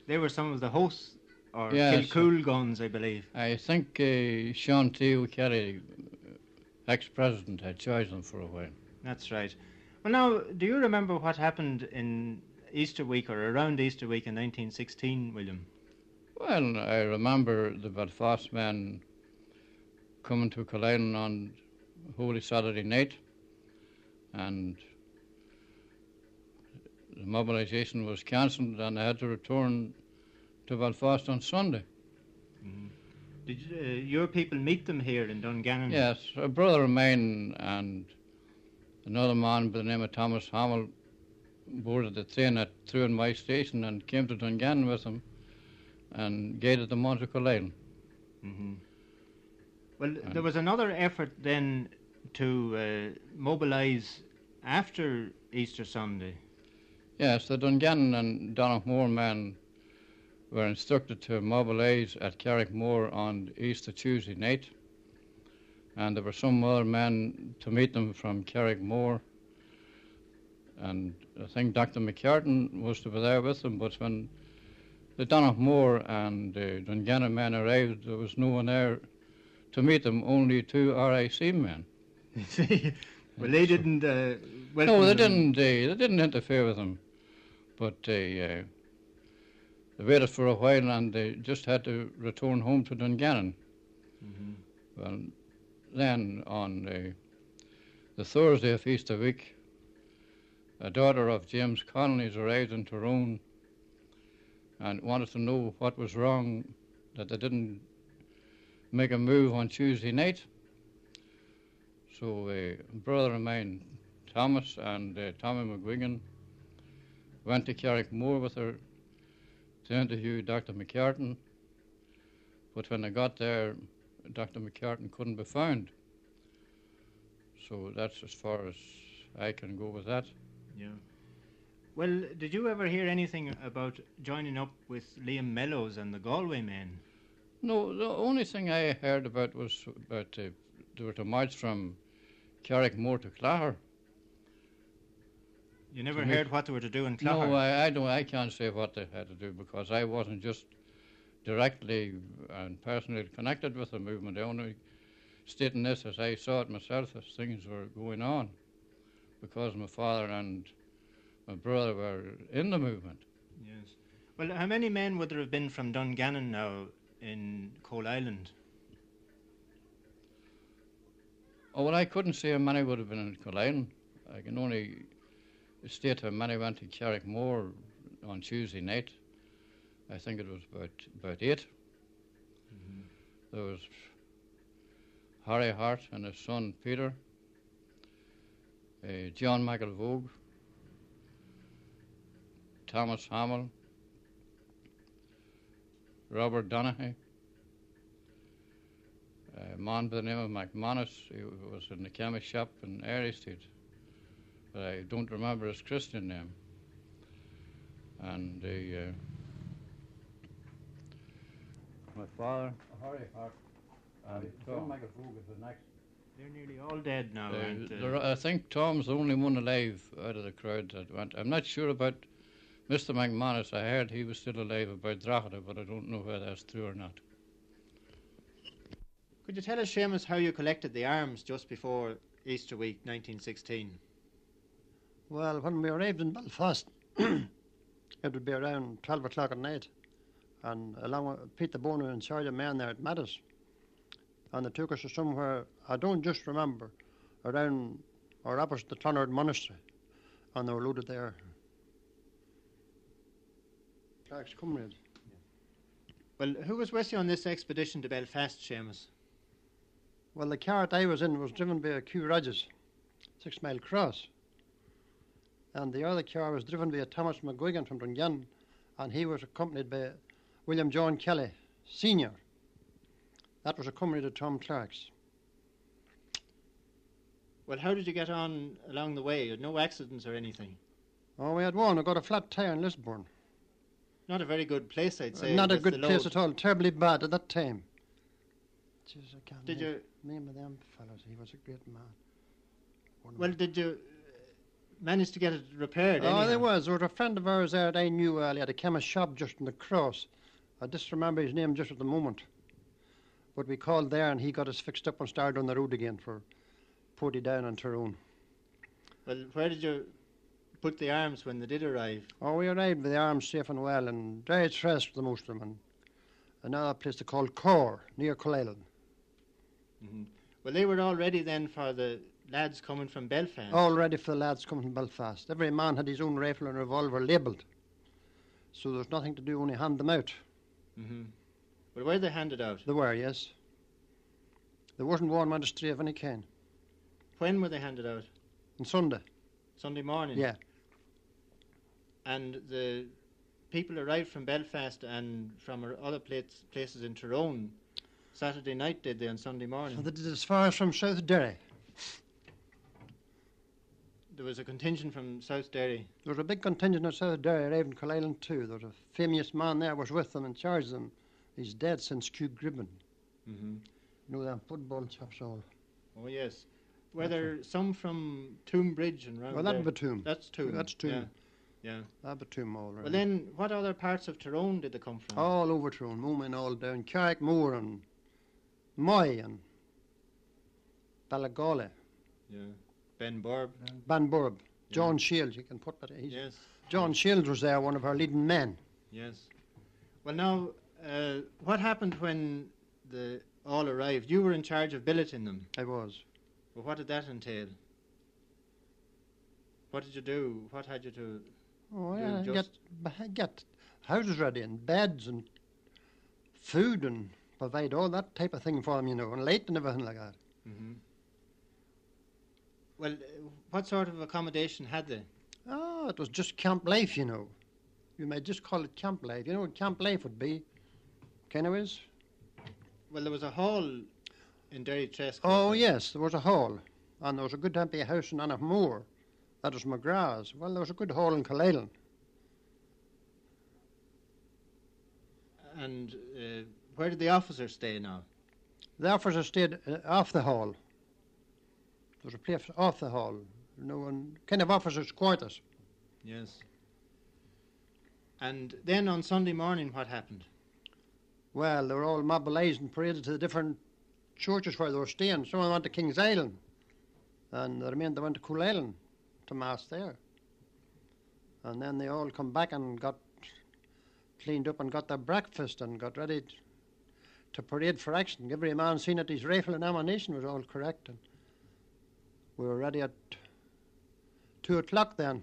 They were some of the hosts, or Yes. Kilcoole guns, I believe. I think uh, Sean T. Kelly, ex president, had chosen them for a while. That's right. Well, now, do you remember what happened in Easter week or around Easter week in 1916, William? Well, I remember the Belfast men coming to Coalisland on Holy Saturday night, and the mobilisation was cancelled, and they had to return to Belfast on Sunday. Did uh, your people meet them here in Dungannon? Yes, a brother of mine and another man by the name of Thomas Hamill boarded the train at Trew and Moy station and came to Dungannon with them and gated them onto Coalisland. hmm Well, there was another effort then to uh, mobilise after Easter Sunday. Yes, the Dungannon and Donoughmore men were instructed to mobilise at Carrickmore on Easter Tuesday night, and there were some other men to meet them from Carrickmore. And I think Dr. McCartan was to be there with them, but when the Donoughmore and uh, Dungannon men arrived, there was no one there to meet them, only two RIC men. *laughs* well, they didn't. Uh, No, they them. didn't. Uh, they didn't interfere with them, but they uh, they waited for a while and they just had to return home to Dungannon. Mhm. Well, then on uh, the Thursday of Easter week, a daughter of James Connolly's arrived in Tyrone and wanted to know what was wrong that they didn't make a move on Tuesday night. So a brother of mine, Thomas and uh, Tommy McGuigan, went to Carrickmore with her to interview Dr. McCartan. But when I got there, Dr. McCartan couldn't be found. So that's as far as I can go with that. Yeah. Well, did you ever hear anything about joining up with Liam Mellows and the Galway men? No, the only thing I heard about was about uh, they were to march from Carrickmore to Clare. You never heard what they were to do in Clogher? No, I, I don't. I can't say what they had to do because I wasn't just directly and personally connected with the movement. I only stating this as I saw it myself as things were going on, because my father and my brother were in the movement. Yes. Well, how many men would there have been from Dungannon now in Coalisland? Oh well, I couldn't say how many would have been in Coalisland. I can only state how many went to Carrickmore on Tuesday night. I think it was about about 8 There was Harry Hart and his son Peter, uh, John Michael Vogue, Thomas Hamill, Robert Donaghy, a man by the name of McManus, who was in the chemist shop in Airy Street, but I don't remember his Christian name. And the, uh, my father, Harry Hart, and Tom Michael Vogue is the next. They're nearly all dead now. And, there, I think Tom's the only one alive out of the crowd that went. I'm not sure about Mr. McManus. I heard he was still alive about Drogheda, but I don't know whether that's true or not. Could you tell us, Seamus, how you collected the arms just before Easter week 1916? Well, when we arrived in Belfast, *clears throat* it would be around 12 o'clock at night. And along with Peter Bono and Sergeant Man there at Mattis. And they took us to somewhere, I don't just remember, around or opposite the Clonard Monastery. And they were loaded there. Clarke's comrade. Well, who was with you on this expedition to Belfast, Seamus? Well, the cart I was in was driven by a Q Rogers, Sixmilecross. And the other car was driven by a Thomas McGuigan from Dungannon, and he was accompanied by William John Kelly, Senior. That was accompanied to Tom Clarke's. Well, how did you get on along the way? You had no accidents or anything? Oh, we had one. I got a flat tire in Lisburn. Not a very good place, I'd say. Not a good place at all. Terribly bad at that time. Jeez, I can't Did name, you? name of them fellows. He was a great man. One Well, did you uh, manage to get it repaired? Oh, anyhow? there was. There was a friend of ours there that I knew. He had a chemist shop just in the cross. I just remember his name just at the moment. But we called there and he got us fixed up and started on the road again for Portadown and Tyrone. Well, where did you put the arms when they did arrive? Oh, we arrived with the arms safe and well, and very stressed for the most of them. And another place they called Core, near Coalisland. hmm Well, they were all ready then for the lads coming from Belfast. All ready for the lads coming from Belfast. Every man had his own rifle and revolver labelled. So there was nothing to do, only hand them out. hmm Well, were they handed out? They were, yes. There wasn't one magistrate of any kind. When were they handed out? On Sunday, Sunday morning. yeah. And the people arrived from Belfast and from other place, places in Tyrone Saturday night, did they, on Sunday morning? So they did as far as from South Derry. There was a contingent from South Derry. There was a big contingent of South Derry arrived in Coalisland too. There was a famous man there was with them and charged them. He's dead since Q Gribben. Mm-hmm. You know them football chaps all. Oh, yes. Were That's there some from Toome Bridge and round Well, there? that'd be Toome. That's Toome. That's Toome. Yeah. yeah. That'd be Toome all right. Well, then, what other parts of Tyrone did they come from? all over Tyrone, Moomin all down, Carrickmore and Moy and Ballagalla, Yeah. Ben Burb. Benburb, John Shields, you can put that. He's, Yes. John Shields was there, one of our leading men. Yes. Well, now, uh, what happened when the all arrived? You were in charge of billeting them. I was. Well, what did that entail? What did you do? What had you to? Oh, Do yeah, get, get houses ready and beds and food and provide all that type of thing for them, you know, and light and everything like that. hmm Well, uh, what sort of accommodation had they? Oh, it was just camp life, you know. You may just call it camp life. You know what camp life would be? Kind? Well, there was a hall in Derrytresk. Oh, yes, there was a hall. And there was a good empty house in Anna Moor. That was McGrath's. Well, there was a good hall in Coalisland. And uh, where did the officers stay now? The officers stayed uh, off the hall. There was a place off the hall. You know, and kind of officers' quarters. Yes. And then on Sunday morning, what happened? Well, they were all mobilised and paraded to the different churches where they were staying. Some of them went to King's Island, and the remainder went to Coalisland to Mass there. And then they all come back and got cleaned up and got their breakfast and got ready to parade for action. Every man seen that his rifle and ammunition was all correct. And we were ready at two o'clock then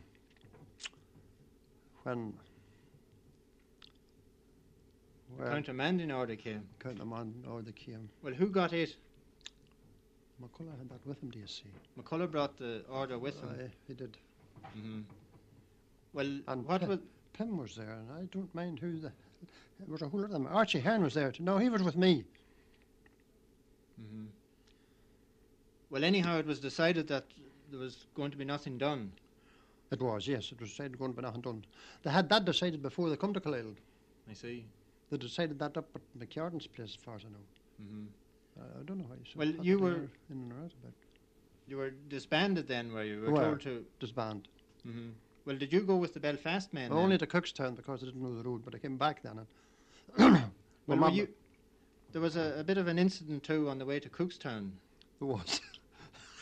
when well, Countermanding order came. count them on or they came. Well, who got it? McCullough had that with him, do you see? McCullough brought the order with him. Aye, he did. hmm Well, And what Pim, was? Pim was there, and I don't mind who the. There was a whole lot of them. Archie Heron was there. No, he was with me. hmm Well, anyhow, it was decided that there was going to be nothing done. It was, yes. It was decided going to be nothing done. They had that decided before they come to Khalil. I see. They decided that up at McCartan's place, as far as I know. hmm Uh, I don't know how you said Well, you were- in and out about You were disbanded then, were you? You were Were. told to. disband. hmm Well, did you go with the Belfast men? Only to Cookstown because I didn't know the road, but I came back then. And *clears throat* Well, were you, there was a, a bit of an incident too on the way to Cookstown. There was. *laughs*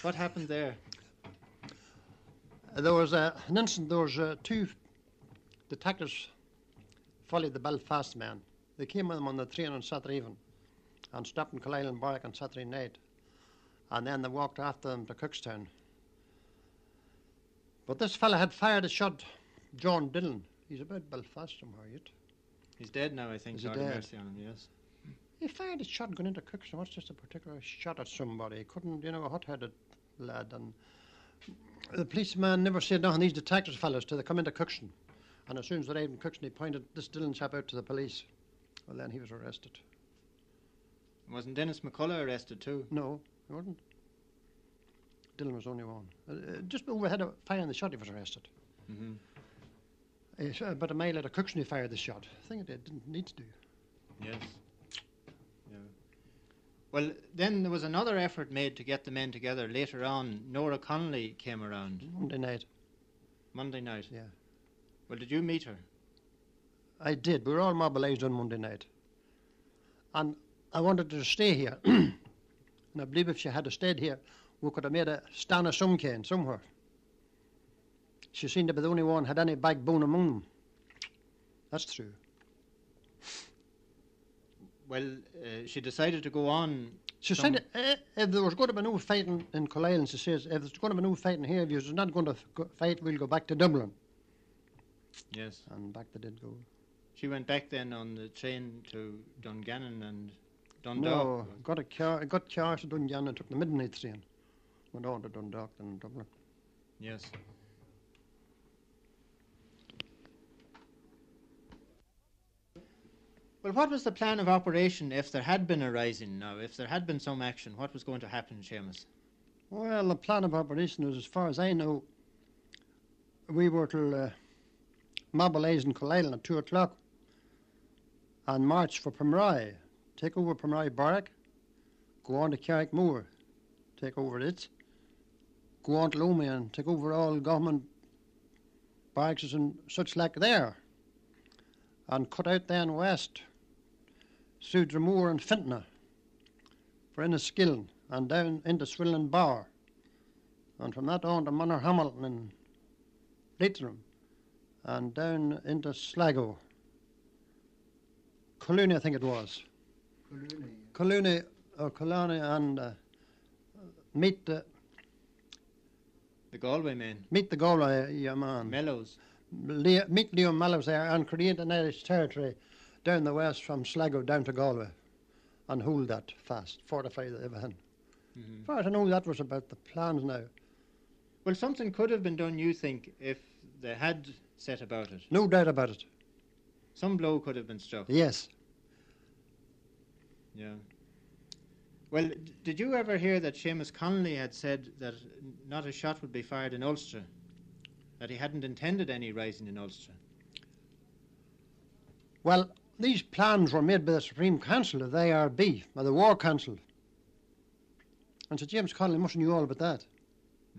What happened there? There was uh, an incident. There was uh, two detectives followed the Belfast men. They came with them on the train on Saturday evening and stopped in and Barrack on Saturday night. And then they walked after them to Cookstown. But this fellow had fired a shot, John Dillon. He's about Belfast somewhere yet. He's dead now, I think. Is he God have dead? mercy on him. Yes. He fired a shot going into Cookstown. What's just a particular shot at somebody? He couldn't, you know, a hot-headed lad. And the policeman never said nothing. These detectives fellas till they come into Cookstown. And as soon as they arrived in Cookstown, he pointed this Dillon chap out to the police. Well, then he was arrested. Wasn't Dennis McCullough arrested too? No, he wasn't. Dillon was only one. Uh, uh, just overhead of firing the shot, he was arrested. Mm-hmm. Uh, about a mile out of Cookstown, he fired the shot. Thing it didn't need to do. Yes. Well, then there was another effort made to get the men together. Later on, Nora Connolly came around Monday night, Monday night. yeah. Well, did you meet her? I did. We were all mobilised on Monday night. And I wanted her to stay here. *clears throat* and I believe if she had stayed here, we could have made a stand of some kind somewhere. she seemed to be the only one had any backbone among them. That's true. Well, uh, she decided to go on. She said uh, if there was going to be no fighting in Coalisland, she says, if there's going to be no fighting here, if you're not going to fight, we'll go back to Dublin. Yes. And back they did go. She went back then on the train to Dungannon and Dundalk. No, got a car, got charged to Dungan and took the midnight train. Went on to Dundalk and Dublin. Yes. Well, what was the plan of operation if there had been a rising now? If there had been some action, what was going to happen, Seamus? Well, the plan of operation was, as far as I know, we were to uh, mobilise in Coalisland at 2 o'clock and march for Pomeroy, take over Pomeroy Barrack, go on to Carrickmore, take over it, go on to Omagh and take over all government barracks and such like there, and cut out then west through Dromore and Fintona for Enniskillen and down into Swanlinbar, and from that on to Manorhamilton and Leitrim, and down into Sligo. Collooney, I think it was. Collooney, or Collooney, and uh, meet the The Galway men, meet the Galway yeah, man. Mellows. Leo, meet Leo Mellows there and create an Irish territory down the west from Sligo down to Galway, and hold that fast, fortify the everything. Mhm. As far as I know, that was about the plans now. Well, something could have been done, you think, if they had set about it. No doubt about it. Some blow could have been struck. Yes. Yeah. Well, d- did you ever hear that Seamus Connolly had said that not a shot would be fired in Ulster? That he hadn't intended any rising in Ulster? Well, these plans were made by the Supreme Council of the IRB, by the War Council. And Sir James Connolly must have knew all about that,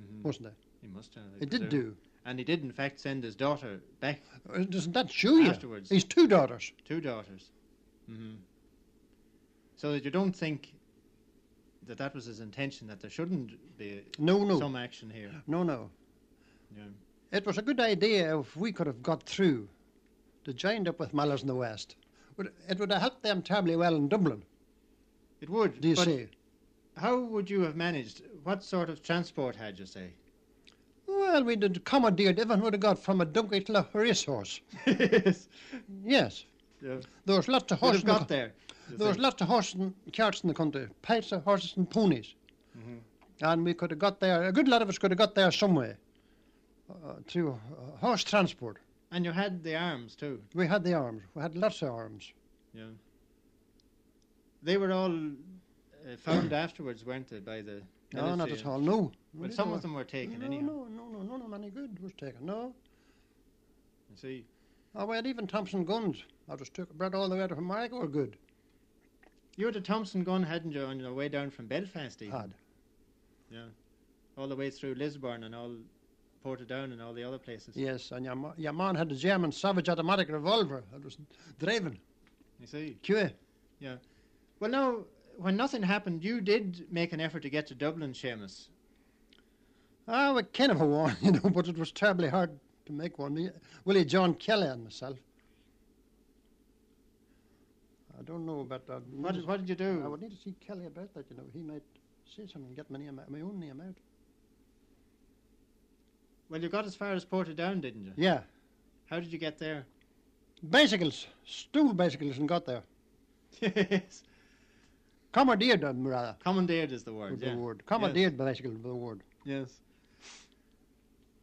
Mm-hmm. mustn't he? He must have. He did presume. do. And he did, in fact, send his daughter back, Uh, Doesn't that show you? Afterwards. He's two daughters. two daughters. hmm So that you don't think that that was his intention, that there shouldn't be No, no. some action here. No, no. Yeah. It was a good idea if we could have got through to joined up with Mellows in the West. Would- It would have helped them terribly well in Dublin, It would. do you but see? How would you have managed? What sort of transport had you, say? Well, we did commandeered everyone would have got from a donkey to a racehorse. *laughs* yes. Yes. Yeah. There was lots of horses. in the got there. There was lots of horses and carts in the country, piles of horses and ponies. Mhm. And we could have got there, a good lot of us could have got there some way uh, through uh, horse transport. And you had the arms too. We had the arms, we had lots of arms. Yeah. They were all uh, found *clears throat* afterwards, weren't they, by the No, not at all, no. But some of them were taken anyway. no, anyhow. No, no, no, none of them any good was taken, no. You see. Oh, we had even Thompson guns. I just took, brought all the way of America were good. You had a Thompson gun, hadn't you, on your way down from Belfast even? Had. Yeah. All the way through Lisburn and all Portadown and all the other places. Yes, and your, ma- your man had a German Savage automatic revolver. That was driving. You see. QA. Yeah. Well, now, when nothing happened, you did make an effort to get to Dublin, Seamus. Ah, we kind of a one, *laughs* you know, but it was terribly hard to make one. Willie John Kelly and myself. I don't know about that. What did, what did you do? I would need to see Kelly about that, you know. He might say something and get my, name, my own name out. Well, you got as far as Portadown, didn't you? Yeah. How did you get there? Bicycles, stool bicycles, and got there. *laughs* yes. Commandeered them, rather, Commandeered is the word, the yeah. word. Commandeered bicycles was the word. Yes.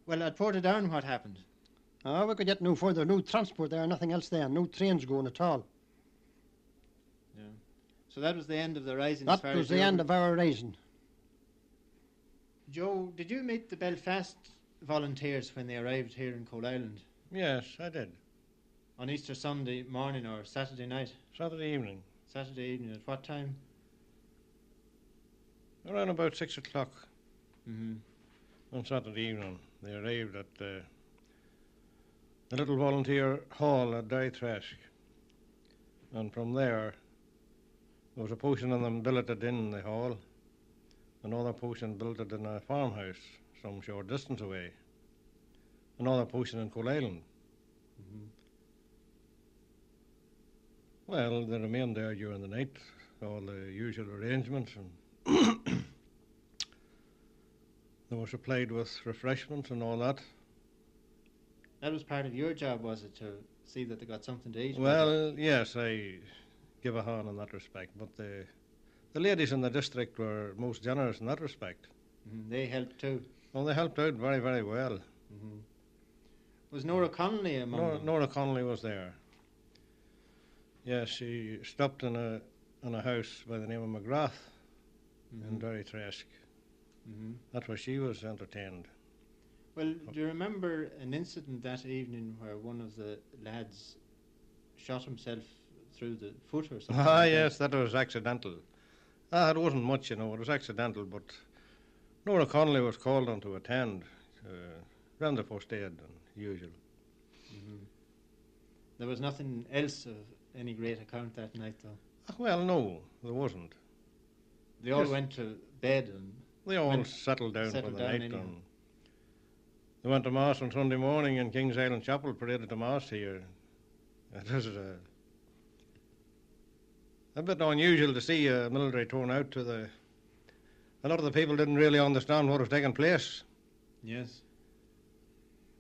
Well, at Portadown, what happened? Ah, we could get no further, no transport there, nothing else there, no trains going at all. Yeah. So that was the end of the rising. That was as the end of our rising. Joe, did you meet the Belfast volunteers when they arrived here in Coalisland Yes, I did. on Easter Sunday morning or Saturday night? Saturday evening, Saturday evening. At what time? around about six o'clock Mm-hmm. on Saturday evening, they arrived at uh, the little volunteer hall at Derrytresk. And from there, there was a portion of them billeted in the hall, another portion billeted in a farmhouse some short distance away. another post in Coalisland. Mhm. Well, they remained there during the night, all the usual arrangements, and *coughs* they were supplied with refreshments and all that. That was part of your job, was it, to see that they got something to eat? Well, yes, I give a hand in that respect, but the the ladies in the district were most generous in that respect. Mhm, they helped too. Well, they helped out very, very well. hmm Was Nora Connolly among Nora, them? Nora Connolly was there. Yes, she stopped in a in a house by the name of McGrath in Mhm, Derrytresk. mhm. That's where she was entertained. Well, do you remember an incident that evening where one of the lads shot himself through the foot or something? Ah, like yes, that was accidental. Ah, it wasn't much, you know, it was accidental, but Nora Connolly was called on to attend, uh, ran the first aid and usual. That? Mhm. There was nothing else of any great account that night, though. Ah, well, no, there wasn't. They all Yes. went to bed and They all settled down settled for the down night anyhow. and they went to Mass on Sunday morning in King's Island Chapel, paraded to Mass here. *laughs* It was a, a bit unusual to see a military torn out to the. A lot of the people didn't really understand what was taking place. yes.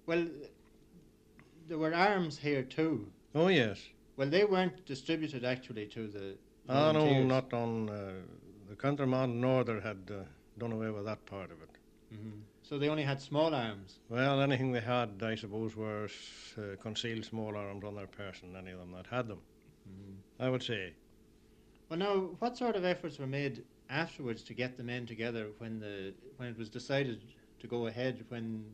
Well, there were arms here too. Oh, yes. Well, they weren't distributed actually to the. Ah, no, not on. Uh, the Countermand Norther had uh, done away with that part of it. Mhm. So they only had small arms. Well, anything they had, I suppose, were uh, concealed small arms on their person, any of them that had them, I would say. Well, now, what sort of efforts were made afterwards to get the men together when the when it was decided to go ahead? When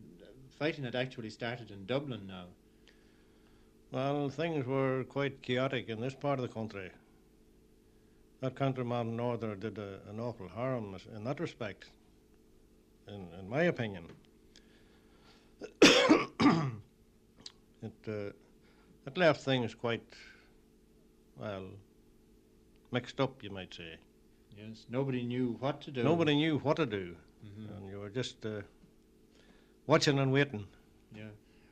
fighting had actually started in Dublin now. Well, things were quite chaotic in this part of the country. That counterman Norther did a, an awful harm in that respect, in, in my opinion. *coughs* it, uh, it left things quite, well, mixed up, you might say. Yes. Nobody knew what to do. Nobody knew what to do, Mhm. and you were just uh, watching and waiting. Yeah.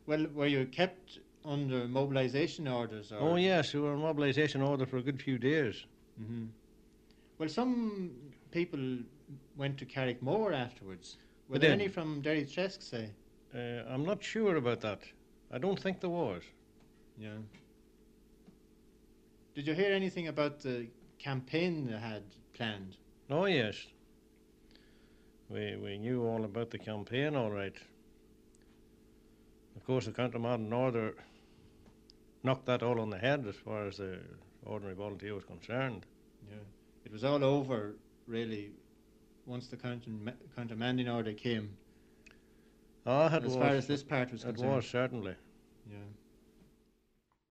Well, were you kept under mobilisation orders? Or? Oh, yes, we were on mobilisation order for a good few days. hmm Well, some people went to Carrickmore afterwards. Were They there did. any from Derry Tresk, say? Uh, I'm not sure about that. I don't think there was. Yeah. Did you hear anything about the campaign they had planned? Oh, yes. We, we knew all about the campaign, all right. Of course, the Countermand Norther knocked that all on the head as far as the ordinary volunteer was concerned. Yeah. It was all over, really, once the counter, countermanding order came, Ah, it as was. far as this part was it concerned. was, certainly. Yeah.